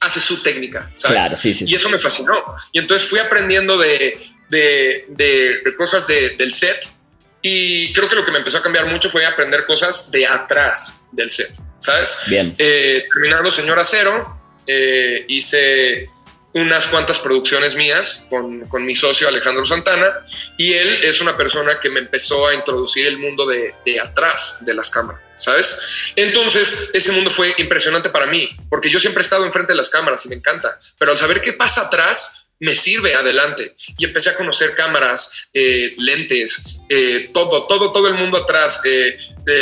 hace su técnica, ¿sabes? Claro, sí, sí, y eso me fascinó. Y entonces fui aprendiendo de, de, de cosas del set y creo que lo que me empezó a cambiar mucho fue aprender cosas de atrás del set, ¿sabes? Bien. Eh, terminando Señor Acero, eh, hice unas cuantas producciones mías con, con, mi socio Alejandro Santana y él es una persona que me empezó a introducir el mundo de, de atrás de las cámaras. ¿Sabes? Entonces, ese mundo fue impresionante para mí, porque yo siempre he estado enfrente de las cámaras y me encanta, pero al saber qué pasa atrás, me sirve adelante. Y empecé a conocer cámaras, eh, lentes, eh, todo, todo, todo el mundo atrás, eh,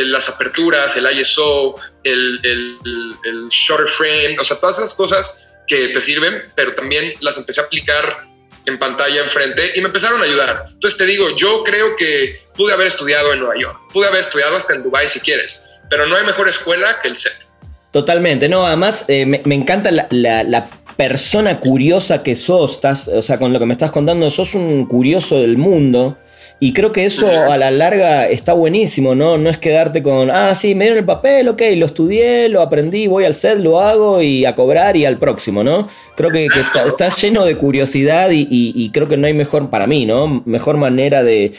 las aperturas, el ISO, el, el, el, shutter frame, o sea, todas esas cosas que te sirven, pero también las empecé a aplicar en pantalla enfrente y me empezaron a ayudar. Entonces te digo, yo creo que pude haber estudiado en Nueva York, pude haber estudiado hasta en Dubai si quieres, pero no hay mejor escuela que el set. Totalmente, no, además me, encanta la persona curiosa que sos, estás, o sea, con lo que me estás contando, sos un curioso del mundo. Y creo que eso a la larga está buenísimo, ¿no? No es quedarte con, ah, sí, me dieron el papel, ok, lo estudié, lo aprendí, voy al set, lo hago y a cobrar y al próximo, ¿no? Creo que, estás lleno de curiosidad y, creo que no hay mejor, para mí, ¿no? Mejor manera de,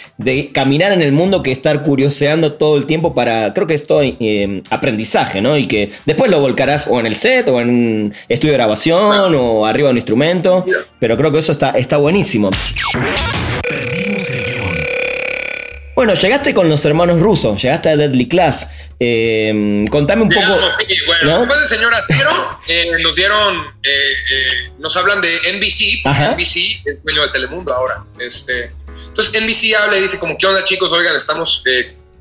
caminar en el mundo que estar curioseando todo el tiempo para, creo que es todo eh, aprendizaje, ¿no? Y que después lo volcarás o en el set o en un estudio de grabación o arriba de un instrumento, pero creo que eso está, está buenísimo. Bueno, llegaste con los hermanos rusos, llegaste a Deadly Class. Eh, contame un poco. bueno, después de Señora Tiro, eh, nos dieron, eh, nos hablan de NBC, porque NBC es dueño de Telemundo ahora. Este, entonces NBC habla y dice como, ¿qué onda chicos? Oigan, estamos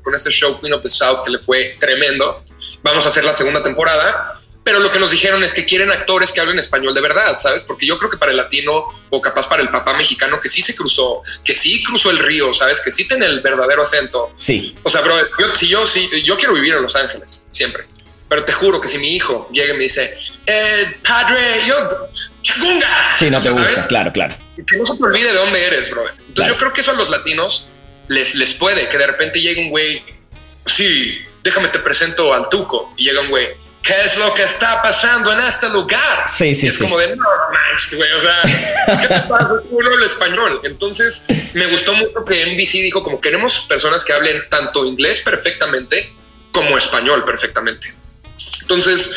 con este show Queen of the South que le fue tremendo. Vamos a hacer la segunda temporada pero lo que nos dijeron es que quieren actores que hablen español de verdad, ¿sabes? Porque yo creo que para el latino o capaz para el papá mexicano que sí se cruzó, que sí cruzó el río, ¿sabes? Que sí tiene el verdadero acento. Sí. O sea, bro, yo, si yo, si, yo quiero vivir en Los Ángeles, siempre. Pero te juro que si mi hijo llega y me dice, eh, padre, yo, chagunga. Sí, no te gusta, claro, claro. Que no se te olvide de dónde eres, bro. Entonces yo creo que eso a los latinos les, les puede, que de repente llegue un güey, sí, déjame te presento al tuco, y llega un güey, ¿qué es lo que está pasando en este lugar? Sí, sí, es como de, no, güey, o sea, ¿qué te pasa? Uno el español. Entonces, me gustó mucho que NBC dijo como queremos personas que hablen tanto inglés perfectamente como español perfectamente. Entonces,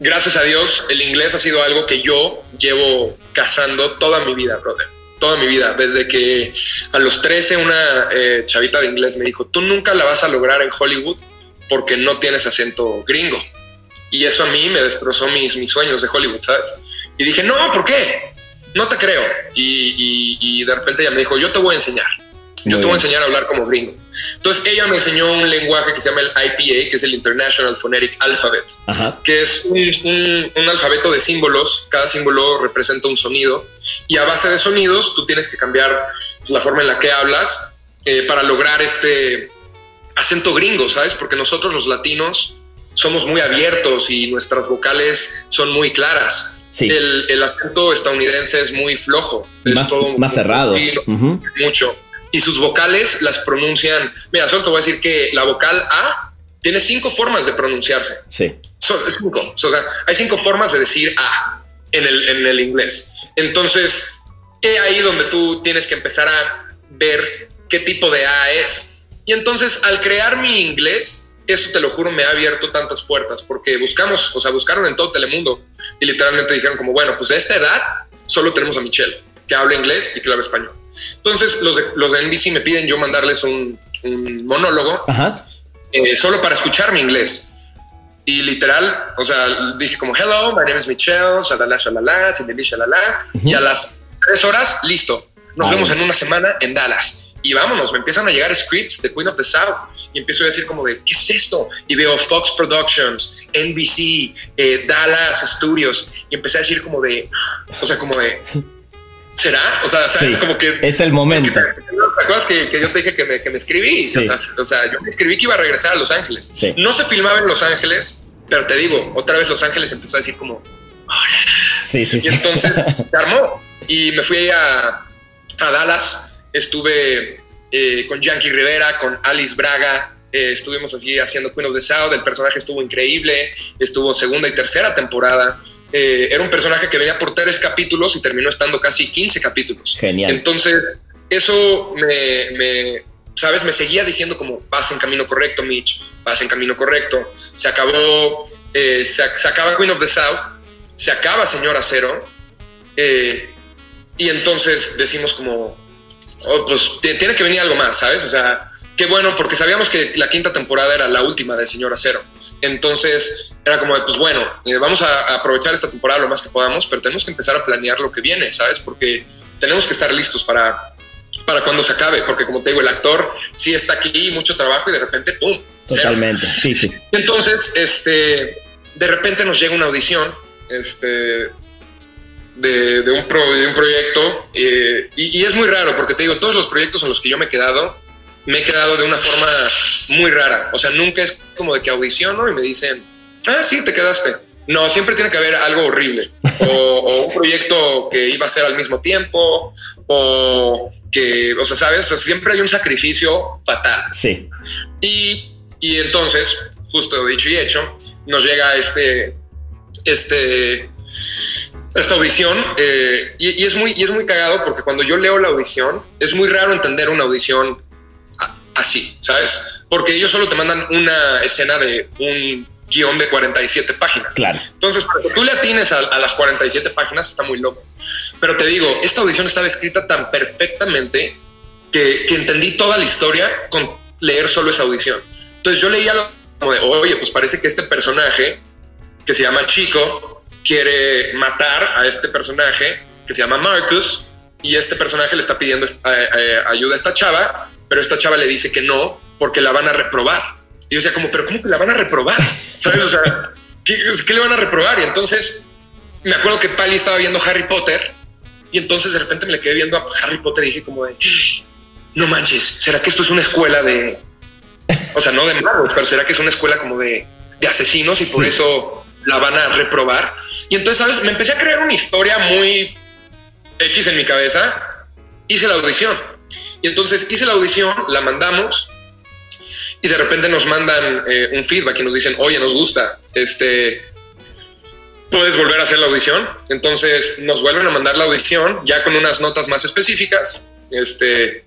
gracias a Dios, el inglés ha sido algo que yo llevo cazando toda mi vida, brother. Toda mi vida, desde que a los 13 una eh, chavita de inglés me dijo, tú nunca la vas a lograr en Hollywood porque no tienes acento gringo. Y eso a mí me destrozó mis, mis sueños de Hollywood, ¿sabes? Y dije, no, ¿por qué? No te creo. Y, y, de repente ella me dijo, yo te voy a enseñar. Yo te voy a enseñar a hablar como gringo. Entonces ella me enseñó un lenguaje que se llama el IPA, que es el International Phonetic Alphabet, que es un, un, alfabeto de símbolos. Cada símbolo representa un sonido y a base de sonidos tú tienes que cambiar la forma en la que hablas eh, para lograr este acento gringo, ¿sabes? Porque nosotros los latinos somos muy abiertos y nuestras vocales son muy claras. Sí. El, el, acento estadounidense es muy flojo. Es más, todo más cerrado. Mucho. Y sus vocales las pronuncian. Mira, solo te voy a decir que la vocal A tiene cinco formas de pronunciarse. Sí. Son cinco. O sea, hay cinco formas de decir A en el, en el inglés. Entonces, es ahí donde tú tienes que empezar a ver qué tipo de A es. Y entonces, al crear mi inglés, eso te lo juro me ha abierto tantas puertas porque buscamos, o sea, buscaron en todo Telemundo y literalmente dijeron como, bueno, pues de esta edad solo tenemos a Michelle, que habla inglés y que habla español. Entonces los de, los de NBC me piden yo mandarles un, monólogo eh, solo para escuchar mi inglés. Y literal, o sea, dije como, hello, my name is Michelle, shalala, shalala, shalala, y a las tres horas, listo. Nos vemos en una semana en Dallas y vámonos, me empiezan a llegar scripts de Queen of the South y empiezo a decir como de, ¿qué es esto? Y veo Fox Productions, NBC, eh, Dallas Studios y empecé a decir como de, o sea, como de, ¿será? O sea, es como que... Es el momento. ¿Te acuerdas que, que, yo te dije que me, que me escribí? O, sea, o, sea, yo me escribí que iba a regresar a Los Ángeles. No se filmaba en Los Ángeles, pero te digo, otra vez Los Ángeles empezó a decir como, Hola. Sí, sí, y entonces se armó y me fui a, a Dallas estuve eh, con Yankee Rivera, con Alice Braga, eh, estuvimos así haciendo Queen of the South, el personaje estuvo increíble, estuvo segunda y tercera temporada. Eh, era un personaje que venía por tres capítulos y terminó estando casi 15 capítulos. Genial. Entonces, eso me, ¿sabes? Me seguía diciendo como, vas en camino correcto, Mitch, vas en camino correcto. Se acabó, se, se, acaba Queen of the South, se acaba Señor Acero, y entonces decimos como, Oh, pues tiene que venir algo más, ¿sabes? O sea, qué bueno, porque sabíamos que la quinta temporada era la última de Señor Acero. Entonces era como, pues bueno, eh, vamos a, aprovechar esta temporada lo más que podamos, pero tenemos que empezar a planear lo que viene, ¿sabes? Porque tenemos que estar listos para, para cuando se acabe, porque como te digo, el actor sí está aquí, mucho trabajo y de repente, ¡pum! Totalmente, sí, sí. Entonces, este, de repente nos llega una audición, este, de, de, un, de un, proyecto eh, y, y, es muy raro porque te digo, todos los proyectos en los que yo me he quedado, me he quedado de una forma muy rara. O sea, nunca es como de que audiciono y me dicen, ah, sí, te quedaste. No, siempre tiene que haber algo horrible o, o, un proyecto que iba a ser al mismo tiempo o que, o sea, sabes, o sea, siempre hay un sacrificio fatal. Sí. Y, y entonces, justo dicho y hecho, nos llega este, este, esta audición eh, y, y, es muy, y es muy cagado porque cuando yo leo la audición es muy raro entender una audición así, ¿sabes? Porque ellos solo te mandan una escena de un guion de 47 páginas. Claro. Entonces, para que tú le atines a, a, las 47 páginas está muy loco. Pero te digo, esta audición estaba escrita tan perfectamente que, que entendí toda la historia con leer solo esa audición. Entonces yo leía lo como de, oye, pues parece que este personaje que se llama Chico quiere matar a este personaje que se llama Marcus y este personaje le está pidiendo eh, eh, ayuda a esta chava, pero esta chava le dice que no porque la van a reprobar. Y yo decía como, pero ¿cómo que la van a reprobar? ¿Sabes? O sea, ¿qué, ¿qué, le van a reprobar? Y entonces me acuerdo que Pali estaba viendo Harry Potter y entonces de repente me le quedé viendo a Harry Potter y dije como de, no manches, ¿será que esto es una escuela de, o sea, no de magos, pero será que es una escuela como de, de asesinos y por sí. eso la van a reprobar? Y entonces, ¿sabes? Me empecé a crear una historia muy X en mi cabeza, hice la audición. Y entonces hice la audición, la mandamos y de repente nos mandan eh, un feedback y nos dicen, oye, nos gusta, este, puedes volver a hacer la audición. Entonces nos vuelven a mandar la audición ya con unas notas más específicas. Este,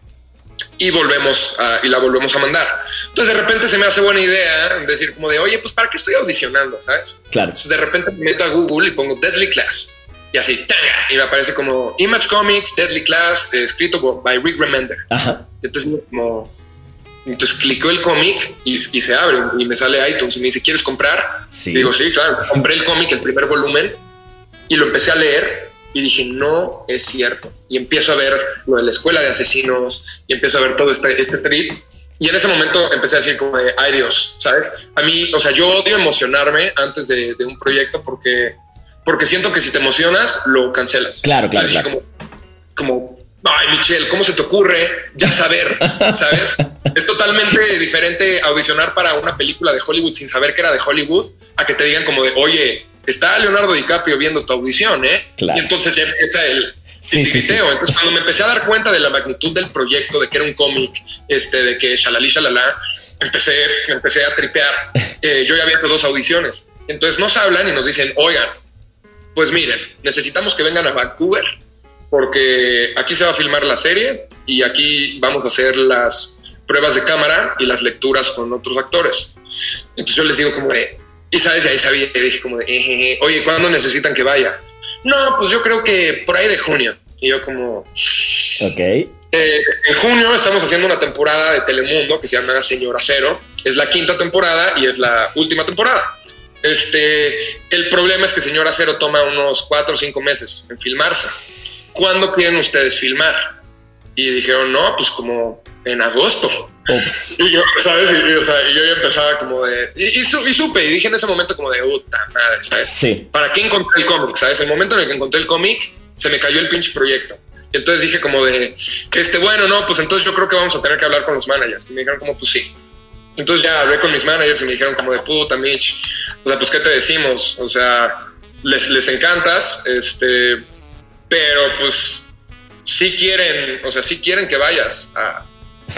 y volvemos a, y la volvemos a mandar. Entonces de repente se me hace buena idea decir como de, oye, pues para qué estoy audicionando, ¿sabes? Claro. Entonces de repente me meto a Google y pongo Deadly Class y así, ¡tanga! y me aparece como Image Comics, Deadly Class, eh, escrito por, by Rick Remender. Ajá. Entonces como, entonces clico el cómic y, y, se abre y me sale iTunes y me dice, ¿quieres comprar? Sí. Y digo, sí, claro. Compré el cómic, el primer volumen y lo empecé a leer y dije, no es cierto. Y empiezo a ver lo de la escuela de asesinos y empiezo a ver todo este, este trip. Y en ese momento empecé a decir como de, ay Dios, ¿sabes? A mí, o sea, yo odio emocionarme antes de, de un proyecto porque, porque siento que si te emocionas, lo cancelas. Claro, claro. Así claro. Como, como, ay Michelle, ¿cómo se te ocurre ya saber? ¿Sabes? es totalmente diferente audicionar para una película de Hollywood sin saber que era de Hollywood a que te digan como de, oye, está Leonardo DiCaprio viendo tu audición, ¿eh? Claro. Y entonces ya empieza el, Sí, sí, sí. Entonces, cuando me empecé a dar cuenta de la magnitud del proyecto, de que era un cómic, este, de que shalali, shalala, empecé, empecé a tripear. Eh, yo ya había hecho dos audiciones. Entonces nos hablan y nos dicen, oigan, pues miren, necesitamos que vengan a Vancouver porque aquí se va a filmar la serie y aquí vamos a hacer las pruebas de cámara y las lecturas con otros actores. Entonces yo les digo como de, y sabes, y ahí sabía, y dije como de, eh, eh, oye, ¿cuándo necesitan que vaya? No, pues yo creo que por ahí de junio. Y yo como... Ok. Eh, en junio estamos haciendo una temporada de Telemundo que se llama Señora Cero. Es la quinta temporada y es la última temporada. Este, el problema es que Señora Cero toma unos cuatro o cinco meses en filmarse. ¿Cuándo quieren ustedes filmar? Y dijeron, no, pues como en agosto. Y yo, ¿sabes? Y, o sea, y yo ya empezaba como de... Y, y, su, y, supe, y dije en ese momento como de, puta madre, ¿sabes? Sí. ¿Para qué encontré el cómic? ¿Sabes? El momento en el que encontré el cómic, se me cayó el pinche proyecto. Y entonces dije como de, este, bueno, no, pues entonces yo creo que vamos a tener que hablar con los managers. Y me dijeron como, pues sí. Entonces ya hablé con mis managers y me dijeron como de, puta, Mitch, o sea, pues, ¿qué te decimos? O sea, les, les encantas, este, pero pues sí quieren, o sea, sí quieren que vayas a,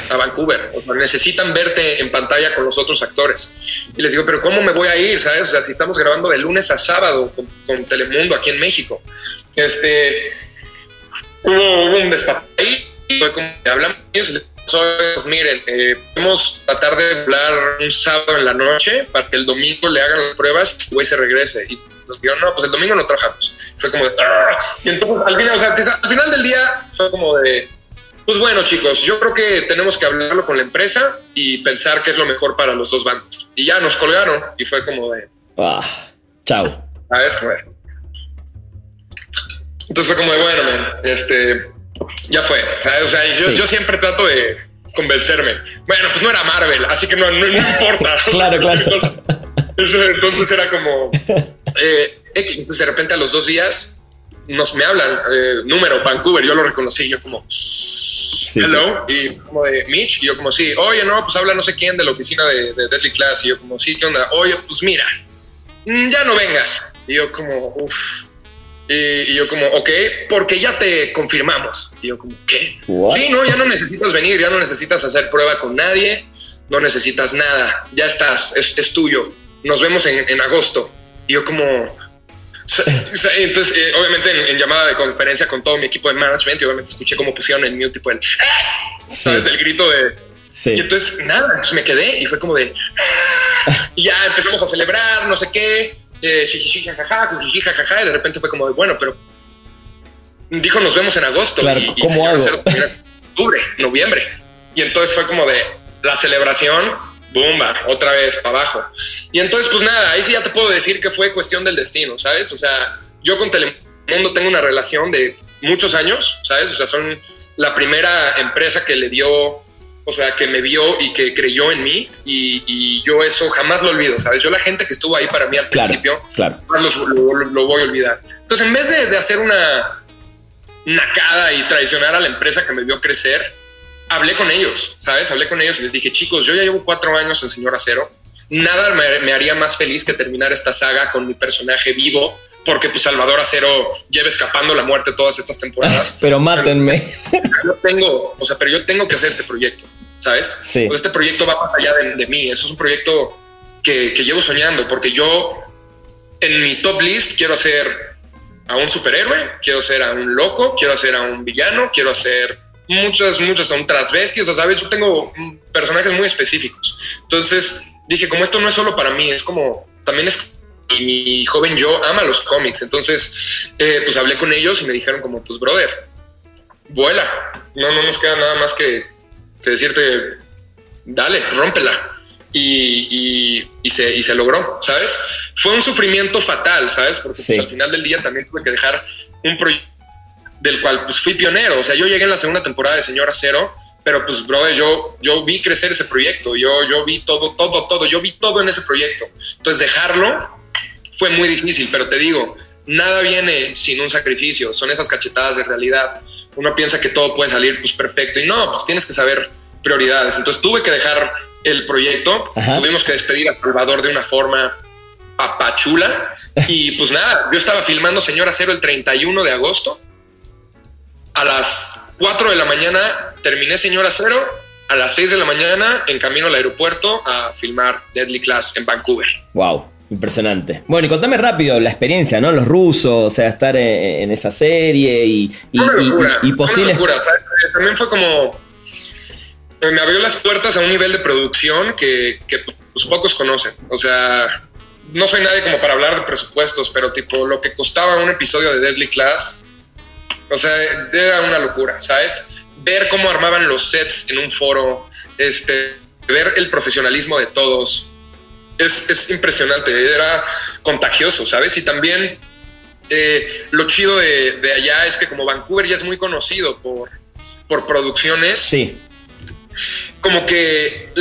a Vancouver. O sea, necesitan verte en pantalla con los otros actores. Y les digo, pero ¿cómo me voy a ir? ¿Sabes? O sea, si estamos grabando de lunes a sábado con, con Telemundo aquí en México. Este, hubo, un que hablamos ellos pues miren, eh, podemos tratar de hablar un sábado en la noche para que el domingo le hagan las pruebas y el güey se regrese. Y nos dijeron, no, pues el domingo no trabajamos. Fue como de, ¡Arr! y entonces al final, o sea, al final del día fue como de, pues bueno, chicos, yo creo que tenemos que hablarlo con la empresa y pensar qué es lo mejor para los dos bandos. Y ya nos colgaron y fue como de... Ah, chao. ¿Sabes? Entonces fue como de, bueno, este, ya fue. O sea, yo, siempre trato de convencerme. Bueno, pues no era Marvel, así que no, no, importa. claro, claro. Entonces, era como eh, de repente a los dos días nos me hablan eh, número Vancouver. Yo lo reconocí. Yo como hello y como de Mitch. Y yo como sí. Oye, no, pues habla no sé quién de la oficina de, de Deadly Class. Y yo como sí, qué onda. Oye, pues mira, mm, ya no vengas. Y yo como uff y, yo como, ok, porque ya te confirmamos. Y yo como, ¿qué? Sí, no, ya no necesitas venir, ya no necesitas hacer prueba con nadie, no necesitas nada, ya estás, es, tuyo. Nos vemos en, agosto. Y yo como, entonces, eh, obviamente en, llamada de conferencia con todo mi equipo de management, y obviamente escuché cómo pusieron en mute tipo el, ¡Ah! ¿sabes? El grito de... Sí. Y entonces, nada, me quedé y fue como de... ¡Ah! y ya empezamos a celebrar, no sé qué eh, jajaja, jajaja, y de repente fue como de, bueno, pero dijo nos vemos en agosto. Claro, y, ¿cómo hago? octubre, noviembre. Y entonces fue como de la celebración, bomba, otra vez para abajo. Y entonces, pues nada, ahí sí ya te puedo decir que fue cuestión del destino, ¿sabes? O sea, yo con Telemundo tengo una relación de muchos años, ¿sabes? O sea, son la primera empresa que le dio o sea, que me vio y que creyó en mí y, yo eso jamás lo olvido, ¿sabes? Yo la gente que estuvo ahí para mí al principio, claro. lo, voy a olvidar. Entonces, en vez de, hacer una nacada y traicionar a la empresa que me vio crecer, hablé con ellos, ¿sabes? Hablé con ellos y les dije, chicos, yo ya llevo cuatro años en Señor Acero, nada me, haría más feliz que terminar esta saga con mi personaje vivo, porque pues Salvador Acero lleva escapando la muerte todas estas temporadas. pero mátenme. yo tengo, o sea, pero yo tengo que hacer este proyecto. ¿sabes? Sí. Pues este proyecto va más allá de, mí. Eso es un proyecto que, llevo soñando, porque yo en mi top list quiero hacer a un superhéroe, quiero hacer a un loco, quiero hacer a un villano, quiero hacer muchas, muchas, son transvestios, o sabes, yo tengo personajes muy específicos. Entonces dije, como esto no es solo para mí, es como, también es, y mi joven yo ama los cómics. Entonces, eh, pues hablé con ellos y me dijeron como, pues, brother, vuela. No, no nos queda nada más que que decirte, dale, rómpela. Y, y, se, y se logró, ¿sabes? Fue un sufrimiento fatal, ¿sabes? Porque pues, al final del día también tuve que dejar un proyecto del cual pues fui pionero. O sea, yo llegué en la segunda temporada de Señora Cero, pero pues, bro, yo, yo vi crecer ese proyecto. Yo, yo vi todo, todo, todo. Yo vi todo en ese proyecto. Entonces, dejarlo fue muy difícil, pero te digo, nada viene sin un sacrificio. Son esas cachetadas de realidad uno piensa que todo puede salir pues perfecto y no, pues tienes que saber prioridades. Entonces tuve que dejar el proyecto, tuvimos que despedir a Salvador de una forma papachula y pues nada, yo estaba filmando Señora Cero el 31 de agosto. A las 4 de la mañana terminé Señora Cero, a las 6 de la mañana en camino al aeropuerto a filmar Deadly Class en Vancouver. Wow. Impresionante. Bueno, y contame rápido la experiencia, ¿no? Los rusos, o sea, estar en, esa serie y, y, y, posibles. También fue como. Eh, me abrió las puertas a un nivel de producción que, que pues, pocos conocen. O sea, no soy nadie como para hablar de presupuestos, pero tipo lo que costaba un episodio de Deadly Class, o sea, era una locura, ¿sabes? Ver cómo armaban los sets en un foro, este, ver el profesionalismo de todos, es, impresionante, era contagioso, ¿sabes? Y también eh, lo chido de, allá es que como Vancouver ya es muy conocido por, por producciones, sí. como que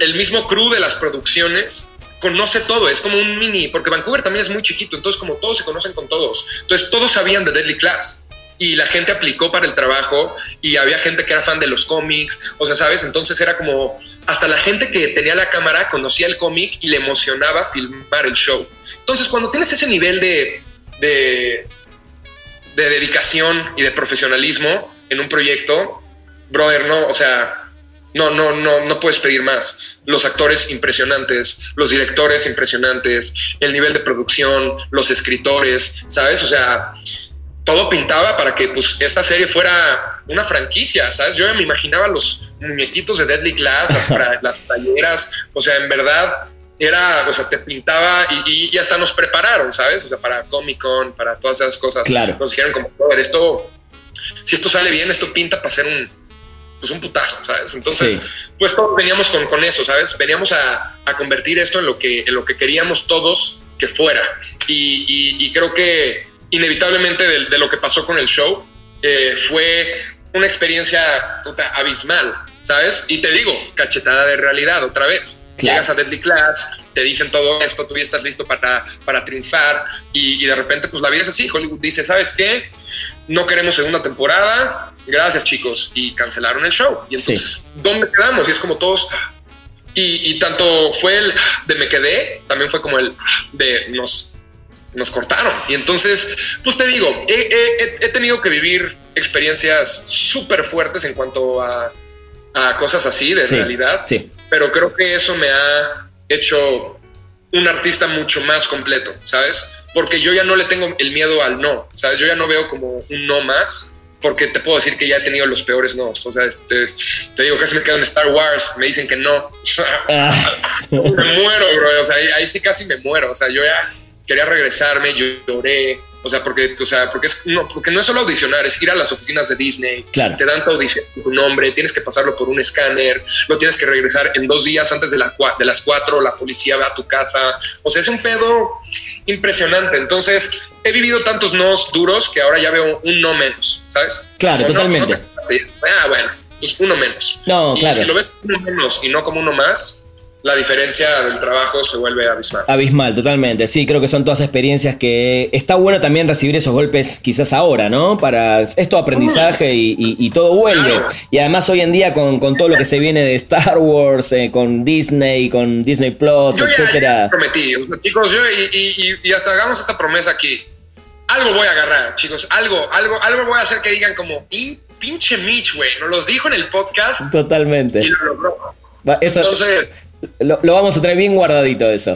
el, mismo crew de las producciones conoce todo, es como un mini, porque Vancouver también es muy chiquito, entonces como todos se conocen con todos, entonces todos sabían de Deadly Class y la gente aplicó para el trabajo y había gente que era fan de los cómics, o sea, ¿sabes? Entonces era como, hasta la gente que tenía la cámara conocía el cómic y le emocionaba filmar el show. Entonces, cuando tienes ese nivel de, de, de dedicación y de profesionalismo en un proyecto, brother, no, o sea, no, no, no, no puedes pedir más. Los actores impresionantes, los directores impresionantes, el nivel de producción, los escritores, ¿sabes? O sea, todo pintaba para que pues esta serie fuera una franquicia, ¿sabes? Yo ya me imaginaba los muñequitos de Deadly Class, las, las talleras, o sea, en verdad era, o sea, te pintaba y, ya hasta nos prepararon, ¿sabes? O sea, para Comic Con, para todas esas cosas. Claro. Nos dijeron como, ver, esto, si esto sale bien, esto pinta para ser un, pues un putazo, ¿sabes? Entonces, pues todos veníamos con, con, eso, ¿sabes? Veníamos a, a, convertir esto en lo, que, en lo que queríamos todos que fuera. Y, y, creo que inevitablemente de, lo que pasó con el show eh, fue una experiencia abismal, ¿sabes? Y te digo, cachetada de realidad otra vez. Llegas a Deadly Class, te dicen todo esto, tú ya estás listo para, para triunfar y, y, de repente pues la vida es así. Hollywood dice, ¿sabes qué? No queremos segunda temporada, gracias chicos, y cancelaron el show. Y entonces, ¿dónde quedamos? Y es como todos... Y, y, tanto fue el de me quedé, también fue como el de nos, nos cortaron. Y entonces, pues te digo, he, he, tenido que vivir experiencias súper fuertes en cuanto a, a, cosas así de realidad. Sí. Pero creo que eso me ha hecho un artista mucho más completo, ¿sabes? Porque yo ya no le tengo el miedo al no, ¿sabes? Yo ya no veo como un no más, porque te puedo decir que ya he tenido los peores no. O sea, te, digo, casi me quedo en Star Wars, me dicen que no. Ah. me muero, bro. O sea, ahí, sí casi me muero. O sea, yo ya quería regresarme, yo lloré. O sea, porque, o sea, porque, es, no, porque no es solo audicionar, es ir a las oficinas de Disney. Claro. Te dan tu audición, tu nombre, tienes que pasarlo por un escáner, lo tienes que regresar en dos días antes de, la, de las cuatro, la policía va a tu casa. O sea, es un pedo impresionante. Entonces, he vivido tantos nos duros que ahora ya veo un no menos, ¿sabes? Claro, totalmente. ah, bueno, pues uno menos. No, y claro. Si lo ves uno menos y no como uno más, la diferencia del trabajo se vuelve abismal. Abismal, totalmente. Sí, creo que son todas experiencias que está bueno también recibir esos golpes quizás ahora, ¿no? Para esto aprendizaje y, todo vuelve. Y además hoy en día con, todo lo que se viene de Star Wars, eh, con Disney, con Disney Plus, yo etcétera. Ya prometí, chicos, yo y, hasta hagamos esta promesa aquí. Algo voy a agarrar, chicos, algo, algo, algo voy a hacer que digan como, pinche Mitch, güey, nos los dijo en el podcast. Totalmente. Y lo logró. Entonces, lo, vamos a traer bien guardadito eso.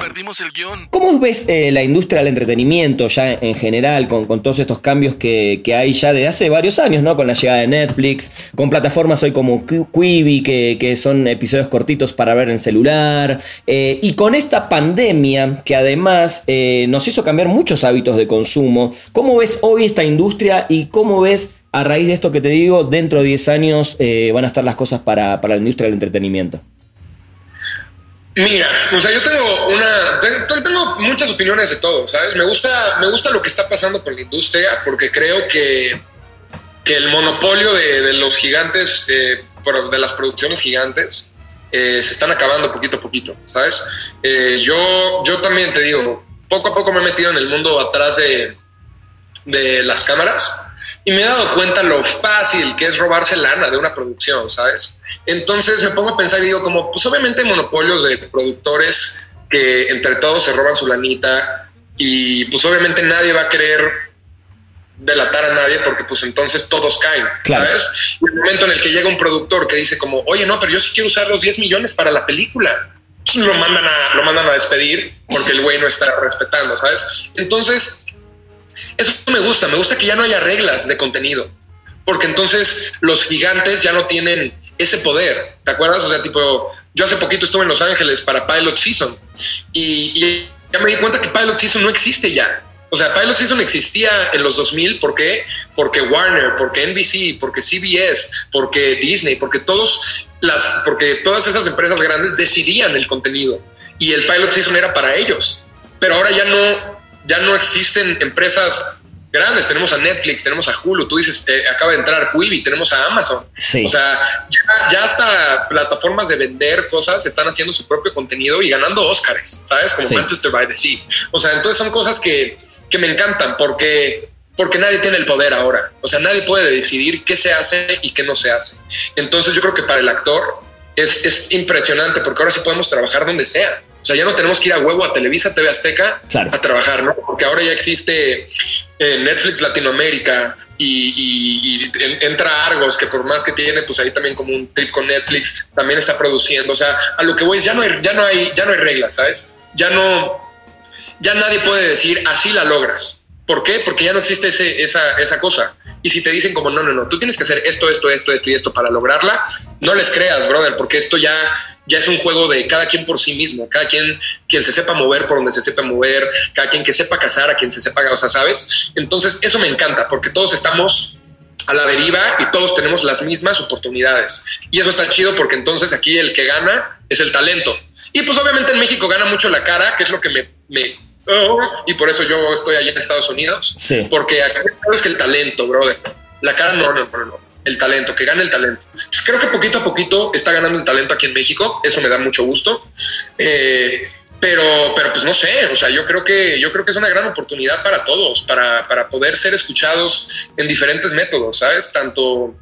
Perdimos el guion. ¿Cómo ves eh, la industria del entretenimiento ya en general, con, todos estos cambios que, hay ya de hace varios años, ¿no? Con la llegada de Netflix, con plataformas hoy como Quibi, que, son episodios cortitos para ver en celular, eh, y con esta pandemia que además eh, nos hizo cambiar muchos hábitos de consumo. ¿Cómo ves hoy esta industria y cómo ves a raíz de esto que te digo, dentro de 10 años van a estar las cosas para, para la industria del entretenimiento? Mira, o sea, yo tengo una, tengo muchas opiniones de todo, ¿sabes? Me gusta, me gusta lo que está pasando con la industria porque creo que, que el monopolio de, los gigantes, eh, de las producciones gigantes, eh, se están acabando poquito a poquito, ¿sabes? Eh, yo, yo también te digo, poco a poco me he metido en el mundo atrás de, de las cámaras y me he dado cuenta lo fácil que es robarse lana de una producción, ¿sabes? Entonces me pongo a pensar y digo, como, pues obviamente monopolios de productores que entre todos se roban su lanita y pues obviamente nadie va a querer delatar a nadie porque pues entonces todos caen, ¿sabes? Y el momento en el que llega un productor que dice como, oye, no, pero yo sí quiero usar los 10 millones para la película, pues lo mandan a, lo mandan a despedir porque el güey no está respetando, ¿sabes? Entonces eso me gusta, me gusta que ya no haya reglas de contenido, porque entonces los gigantes ya no tienen ese poder. ¿Te acuerdas? O sea, tipo, yo hace poquito estuve en Los Ángeles para Pilot Season y, ya me di cuenta que Pilot Season no existe ya. O sea, Pilot Season existía en los 2000, ¿por qué? Porque Warner, porque NBC, porque CBS, porque Disney, porque todos las, porque todas esas empresas grandes decidían el contenido y el Pilot Season era para ellos. Pero ahora ya no, ya no existen empresas grandes. Tenemos a Netflix, tenemos a Hulu. Tú dices, eh, acaba de entrar Quibi, tenemos a Amazon. O sea, ya, hasta plataformas de vender cosas están haciendo su propio contenido y ganando Oscars, ¿sabes? Como Manchester by the Sea. O sea, entonces son cosas que, que me encantan porque porque nadie tiene el poder ahora. O sea, nadie puede decidir qué se hace y qué no se hace. Entonces yo creo que para el actor es, es impresionante porque ahora sí podemos trabajar donde sea. O sea, ya no tenemos que ir a huevo a Televisa, TV Azteca a trabajar, ¿no? Porque ahora ya existe eh, Netflix Latinoamérica y, entra Argos, que por más que tiene, pues ahí también como un trip con Netflix, también está produciendo. O sea, a lo que voy es ya no hay, ya no hay, ya no hay reglas, ¿sabes? Ya no, ya nadie puede decir así la logras. ¿Por qué? Porque ya no existe ese, esa, esa cosa. Y si te dicen como, no, no, no, tú tienes que hacer esto, esto, esto, esto y esto para lograrla, no les creas, brother, porque esto ya ya es un juego de cada quien por sí mismo, cada quien quien se sepa mover por donde se sepa mover, cada quien que sepa cazar a quien se sepa, o sea, ¿sabes? Entonces, eso me encanta porque todos estamos a la deriva y todos tenemos las mismas oportunidades. Y eso está chido porque entonces aquí el que gana es el talento. Y pues obviamente en México gana mucho la cara, que es lo que me... me oh, y por eso yo estoy allá en Estados Unidos. Sí. Porque acá es que el talento, brother. La cara no, no, no, no. El talento, que gane el talento. creo que poquito a poquito está ganando el talento aquí en México. Eso me da mucho gusto. Eh, pero, pero pues no sé, o sea, yo creo que yo creo que es una gran oportunidad para todos, para, para poder ser escuchados en diferentes métodos, ¿sabes? Tanto,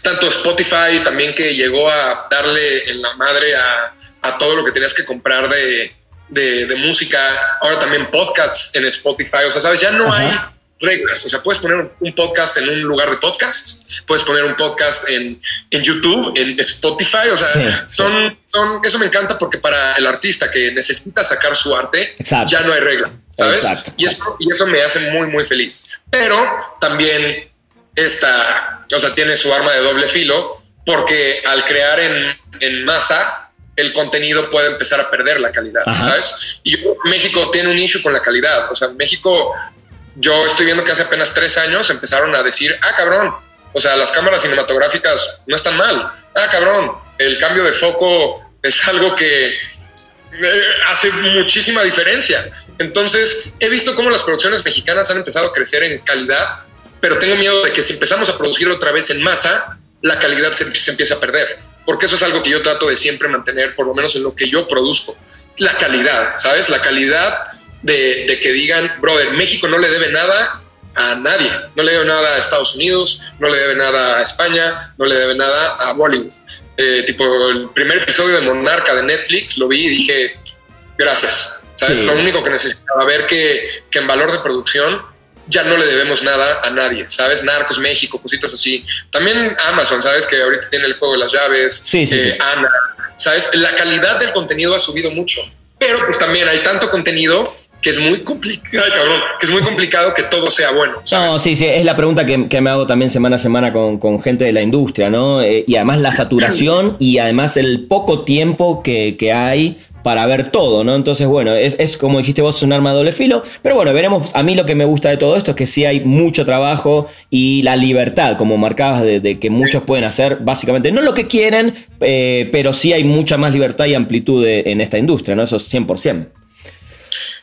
tanto Spotify también que llegó a darle en la madre a, a todo lo que tenías que comprar de, de, de, música, ahora también podcasts en Spotify, o sea, ¿sabes? Ya no hay reglas. O sea, puedes poner un podcast en un lugar de podcasts, puedes poner un podcast en, en YouTube, en Spotify. O sea, son, son, eso me encanta porque para el artista que necesita sacar su arte, ya no hay regla, ¿sabes? Y, eso, y eso me hace muy, muy feliz. Pero también esta, o sea, tiene su arma de doble filo porque al crear en, en masa, el contenido puede empezar a perder la calidad, ¿sabes? Y México tiene un issue con la calidad. O sea, México yo estoy viendo que hace apenas tres años empezaron a decir, ah, cabrón, o sea, las cámaras cinematográficas no están mal. Ah, cabrón, el cambio de foco es algo que eh, hace muchísima diferencia. Entonces, he visto cómo las producciones mexicanas han empezado a crecer en calidad, pero tengo miedo de que si empezamos a producir otra vez en masa, la calidad se, se empiece a perder. Porque eso es algo que yo trato de siempre mantener, por lo menos en lo que yo produzco. La calidad, ¿sabes? La calidad de, que digan, brother, México no le debe nada a nadie, no le debe nada a Estados Unidos, no le debe nada a España, no le debe nada a Bollywood. Eh, tipo, el primer episodio de Monarca de Netflix lo vi y dije, gracias. ¿Sabes? Lo único que necesitaba ver que, que en valor de producción ya no le debemos nada a nadie, ¿sabes? Narcos México, cositas así. También Amazon, ¿sabes? Que ahorita tiene el juego de las llaves. Sí, sí, eh, Ana, ¿sabes? La calidad del contenido ha subido mucho, pero pues también hay tanto contenido que es muy complicado, que es muy complicado que todo sea bueno. No, sí, sí, es la pregunta que, me hago también semana a semana con, gente de la industria, ¿no? Eh, y además la saturación y además el poco tiempo que, hay para ver todo, ¿no? Entonces, bueno, es, como dijiste vos, un arma de doble filo, pero bueno, veremos, a mí lo que me gusta de todo esto es que sí hay mucho trabajo y la libertad, como marcabas, de, que muchos pueden hacer básicamente, no lo que quieren, eh, pero sí hay mucha más libertad y amplitud en esta industria, ¿no? Eso es 100%.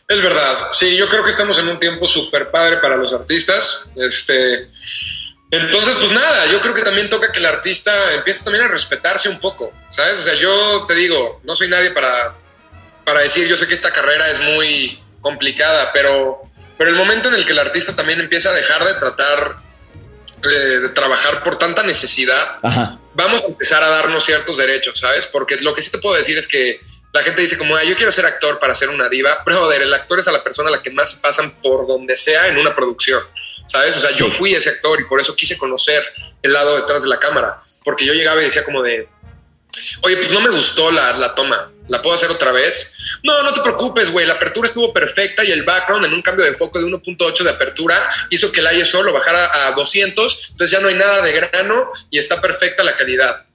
Es verdad, sí, yo creo que estamos en un tiempo súper padre para los artistas. Este, entonces, pues nada, yo creo que también toca que el artista empiece también a respetarse un poco, ¿sabes? O sea, yo te digo, no soy nadie para, para decir, yo sé que esta carrera es muy complicada, pero, pero el momento en el que el artista también empieza a dejar de tratar eh, de trabajar por tanta necesidad, vamos a empezar a darnos ciertos derechos, ¿sabes? Porque lo que sí te puedo decir es que la gente dice como, yo quiero ser actor para ser una diva. Brother, el actor es a la persona a la que más pasan por donde sea en una producción, ¿sabes? O sea, yo fui ese actor y por eso quise conocer el lado detrás de la cámara, porque yo llegaba y decía como de, oye, pues no me gustó la, la toma, ¿la puedo hacer otra vez? No, no te preocupes, güey, la apertura estuvo perfecta y el background en un cambio de foco de 1.8 de apertura hizo que el ISO lo bajara a 200, entonces ya no hay nada de grano y está perfecta la calidad.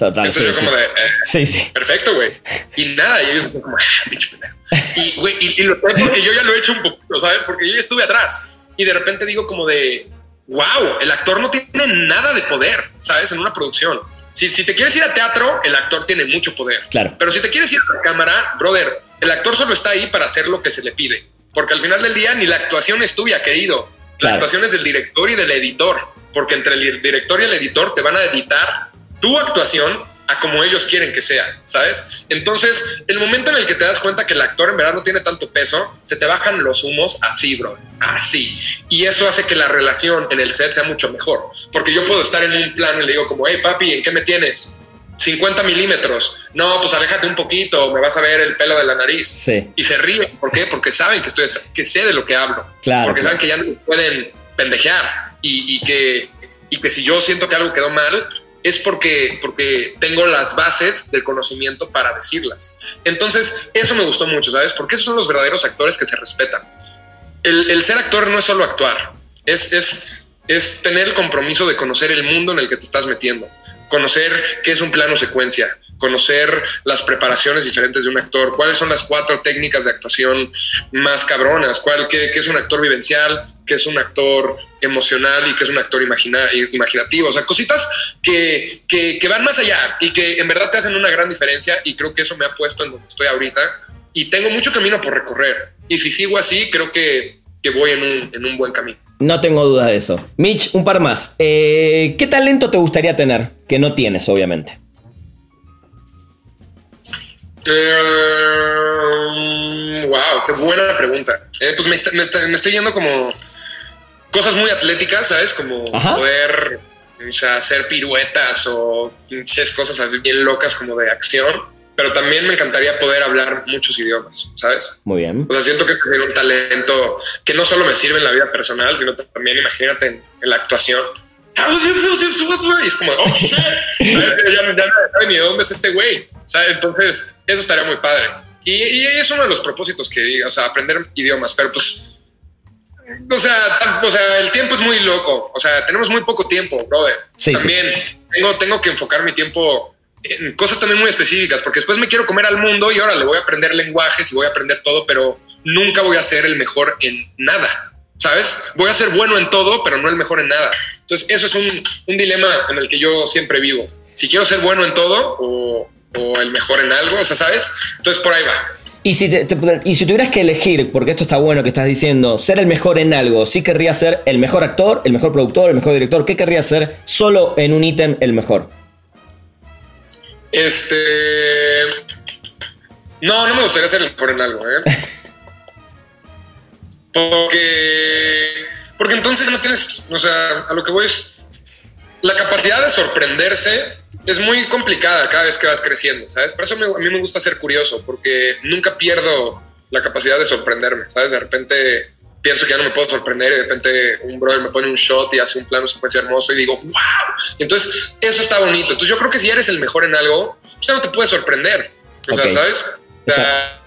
Total, sí, como de, eh, sí, sí. Perfecto, güey. Y nada, y ellos como, ah, pinche pendejo. Y, güey, y, lo porque yo ya lo he hecho un poquito, ¿sabes? Porque yo ya estuve atrás. Y de repente digo como de, wow, el actor no tiene nada de poder, ¿sabes? En una producción. Si, si te quieres ir a teatro, el actor tiene mucho poder. Claro. Pero si te quieres ir a la cámara, brother, el actor solo está ahí para hacer lo que se le pide. Porque al final del día ni la actuación es tuya, querido. La actuación es del director y del editor. Porque entre el director y el editor te van a editar tu actuación a como ellos quieren que sea, ¿sabes? Entonces, el momento en el que te das cuenta que el actor en verdad no tiene tanto peso, se te bajan los humos así, bro, así. Y eso hace que la relación en el set sea mucho mejor, porque yo puedo estar en un plano y le digo como, hey papi, ¿en qué me tienes? 50 milímetros. No, pues aléjate un poquito, me vas a ver el pelo de la nariz. Sí. Y se ríen. ¿Por qué? Porque saben que, estoy, que sé de lo que hablo. Claro, porque saben que ya no pueden pendejear y, y, que, y que si yo siento que algo quedó mal, es porque, porque tengo las bases del conocimiento para decirlas. Entonces, eso me gustó mucho, ¿sabes? Porque esos son los verdaderos actores que se respetan. El, ser actor no es solo actuar, es, es, es tener el compromiso de conocer el mundo en el que te estás metiendo, conocer qué es un plano secuencia, conocer las preparaciones diferentes de un actor, cuáles son las cuatro técnicas de actuación más cabronas, cuál, qué, qué es un actor vivencial, que es un actor emocional y que es un actor imaginativo. O sea, cositas que, que, van más allá y que en verdad te hacen una gran diferencia y creo que eso me ha puesto en donde estoy ahorita y tengo mucho camino por recorrer. Y si sigo así, creo que, que voy en un, en un, buen camino. No tengo duda de eso. Mitch, un par más. Eh, ¿Qué talento te gustaría tener? Que no tienes, obviamente. Eh, wow, qué buena pregunta. Eh, pues me, estoy yendo como cosas muy atléticas, ¿sabes? Como poder hacer piruetas o cosas bien locas como de acción. Pero también me encantaría poder hablar muchos idiomas, ¿sabes? Muy bien. O sea, siento que es un talento que no solo me sirve en la vida personal, sino también imagínate en, la actuación. Y es como, oh, shit. ya, no sabe ni de dónde es este güey. Entonces, eso estaría muy padre. Y, es uno de los propósitos que, o sea, aprender idiomas, pero pues, o sea, o sea, el tiempo es muy loco. O sea, tenemos muy poco tiempo, brother. también Tengo, tengo que enfocar mi tiempo en cosas también muy específicas, porque después me quiero comer al mundo y ahora le voy a aprender lenguajes y voy a aprender todo, pero nunca voy a ser el mejor en nada. ¿Sabes? Voy a ser bueno en todo, pero no el mejor en nada. Entonces, eso es un, un dilema en el que yo siempre vivo. Si quiero ser bueno en todo o, o el mejor en algo, o sea, ¿sabes? Entonces por ahí va. Y si, y si tuvieras que elegir, porque esto está bueno que estás diciendo, ser el mejor en algo, ¿sí querrías ser el mejor actor, el mejor productor, el mejor director? ¿Qué querrías ser solo en un ítem el mejor? Este. No, no me gustaría ser el mejor en algo, ¿eh? Porque. Porque entonces no tienes. O sea, a lo que voy es. La capacidad de sorprenderse es muy complicada cada vez que vas creciendo, ¿sabes? Por eso a mí me gusta ser curioso, porque nunca pierdo la capacidad de sorprenderme, ¿sabes? De repente pienso que ya no me puedo sorprender y de repente un brother me pone un shot y hace un plano secuencia hermoso y digo, wow. entonces eso está bonito. Entonces yo creo que si eres el mejor en algo, pues ya no te puedes sorprender. O sea, ¿sabes? O sea,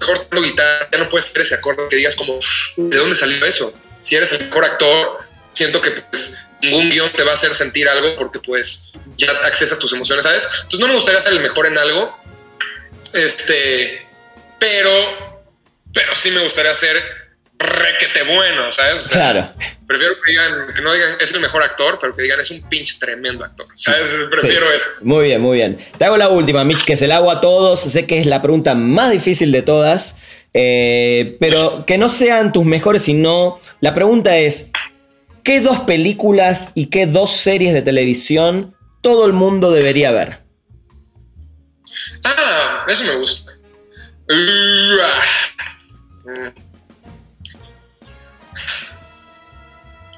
mejor guitarra, ya no puedes hacer ese acorde que digas como, ¿de dónde salió eso? Si eres el mejor actor, siento que pues ningún guion te va a hacer sentir algo porque pues ya accesas tus emociones, ¿sabes? Entonces no me gustaría ser el mejor en algo, este, pero, pero sí me gustaría ser requete bueno, ¿sabes? claro. Prefiero que digan, que no digan es el mejor actor, pero que digan es un pinche tremendo actor. ¿Sabes? Prefiero eso. Muy bien, muy bien. Te hago la última, Mitch, que se la hago a todos. Sé que es la pregunta más difícil de todas. Eh, pero que no sean tus mejores, sino la pregunta es, ¿Qué dos películas y qué dos series de televisión todo el mundo debería ver? Ah, eso me gusta.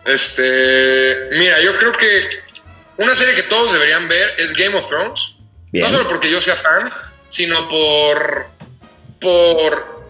Este, mira, yo creo que una serie que todos deberían ver es Game of Thrones. No solo porque yo sea fan, sino por por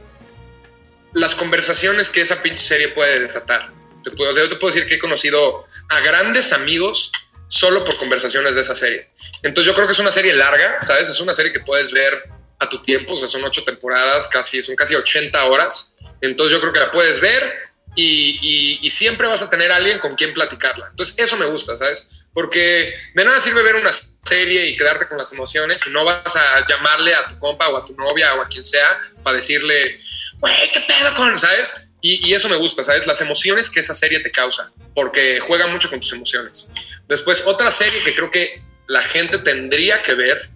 las conversaciones que esa pinche serie puede desatar. Te puedo, yo te puedo decir que he conocido a grandes amigos solo por conversaciones de esa serie. Entonces yo creo que es una serie larga, ¿sabes? Es una serie que puedes ver a tu tiempo, o sea, son ocho temporadas, casi, son casi 80 horas. Entonces yo creo que la puedes ver y, y, siempre vas a tener a alguien con quien platicarla. Entonces eso me gusta, ¿sabes? Porque de nada sirve ver una serie y quedarte con las emociones si no vas a llamarle a tu compa o a tu novia o a quien sea para decirle, güey, ¿qué pedo con, ¿sabes? Y, eso me gusta, ¿sabes? Las emociones que esa serie te causa, porque juega mucho con tus emociones. Después, otra serie que creo que la gente tendría que ver,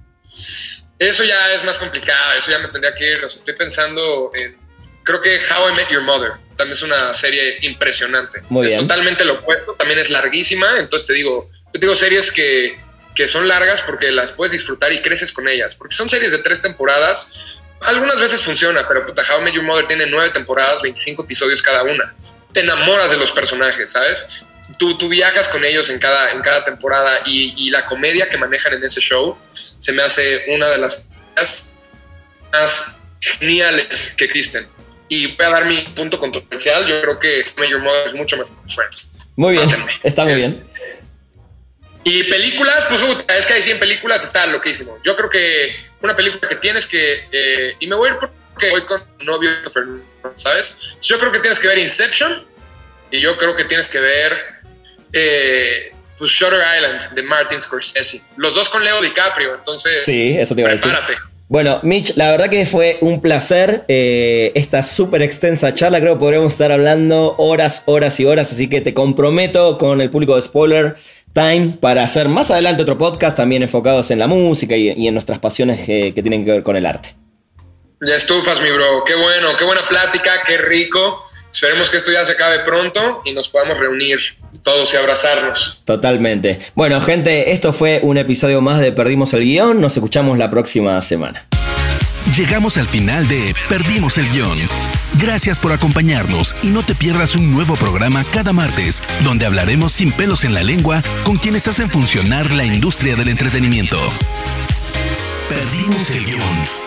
eso ya es más complicado, eso ya me tendría que ir, o estoy pensando en, creo que How I Met Your Mother, también es una serie impresionante. es totalmente lo opuesto, también es larguísima, entonces te digo, yo digo series que, que son largas porque las puedes disfrutar y creces con ellas, porque son series de tres temporadas, algunas veces funciona, pero puta, How I Your Mother tiene nueve temporadas, 25 episodios cada una. Te enamoras de los personajes, ¿sabes? Tú, tú viajas con ellos en cada, en cada temporada y, la comedia que manejan en ese show se me hace una de las más geniales que existen. Y voy a dar mi punto controversial. Yo creo que Your Mother es mucho mejor que Friends. Muy bien, está muy bien. Y películas, pues es que hay 100 películas, está loquísimo. Yo creo que una película que tienes que... Eh, y me voy a ir porque voy con novio, ¿sabes? Yo creo que tienes que ver Inception y yo creo que tienes que ver eh, pues Shutter Island de Martin Scorsese. Los dos con Leo DiCaprio, entonces... Sí, eso te iba a decir. Bueno, Mitch, la verdad que fue un placer eh, esta súper extensa charla. Creo que podríamos estar hablando horas, horas y horas. Así que te comprometo con el público de Spoiler Time para hacer más adelante otro podcast también enfocados en la música y, en nuestras pasiones que, que tienen que ver con el arte. Ya estufas, mi bro. Qué bueno, qué buena plática, qué rico. Esperemos que esto ya se acabe pronto y nos podamos reunir todos y abrazarnos. Totalmente. Bueno, gente, esto fue un episodio más de Perdimos el Guión. Nos escuchamos la próxima semana. Llegamos al final de Perdimos el Guión. Gracias por acompañarnos y no te pierdas un nuevo programa cada martes, donde hablaremos sin pelos en la lengua con quienes hacen funcionar la industria del entretenimiento. Perdimos el Guión.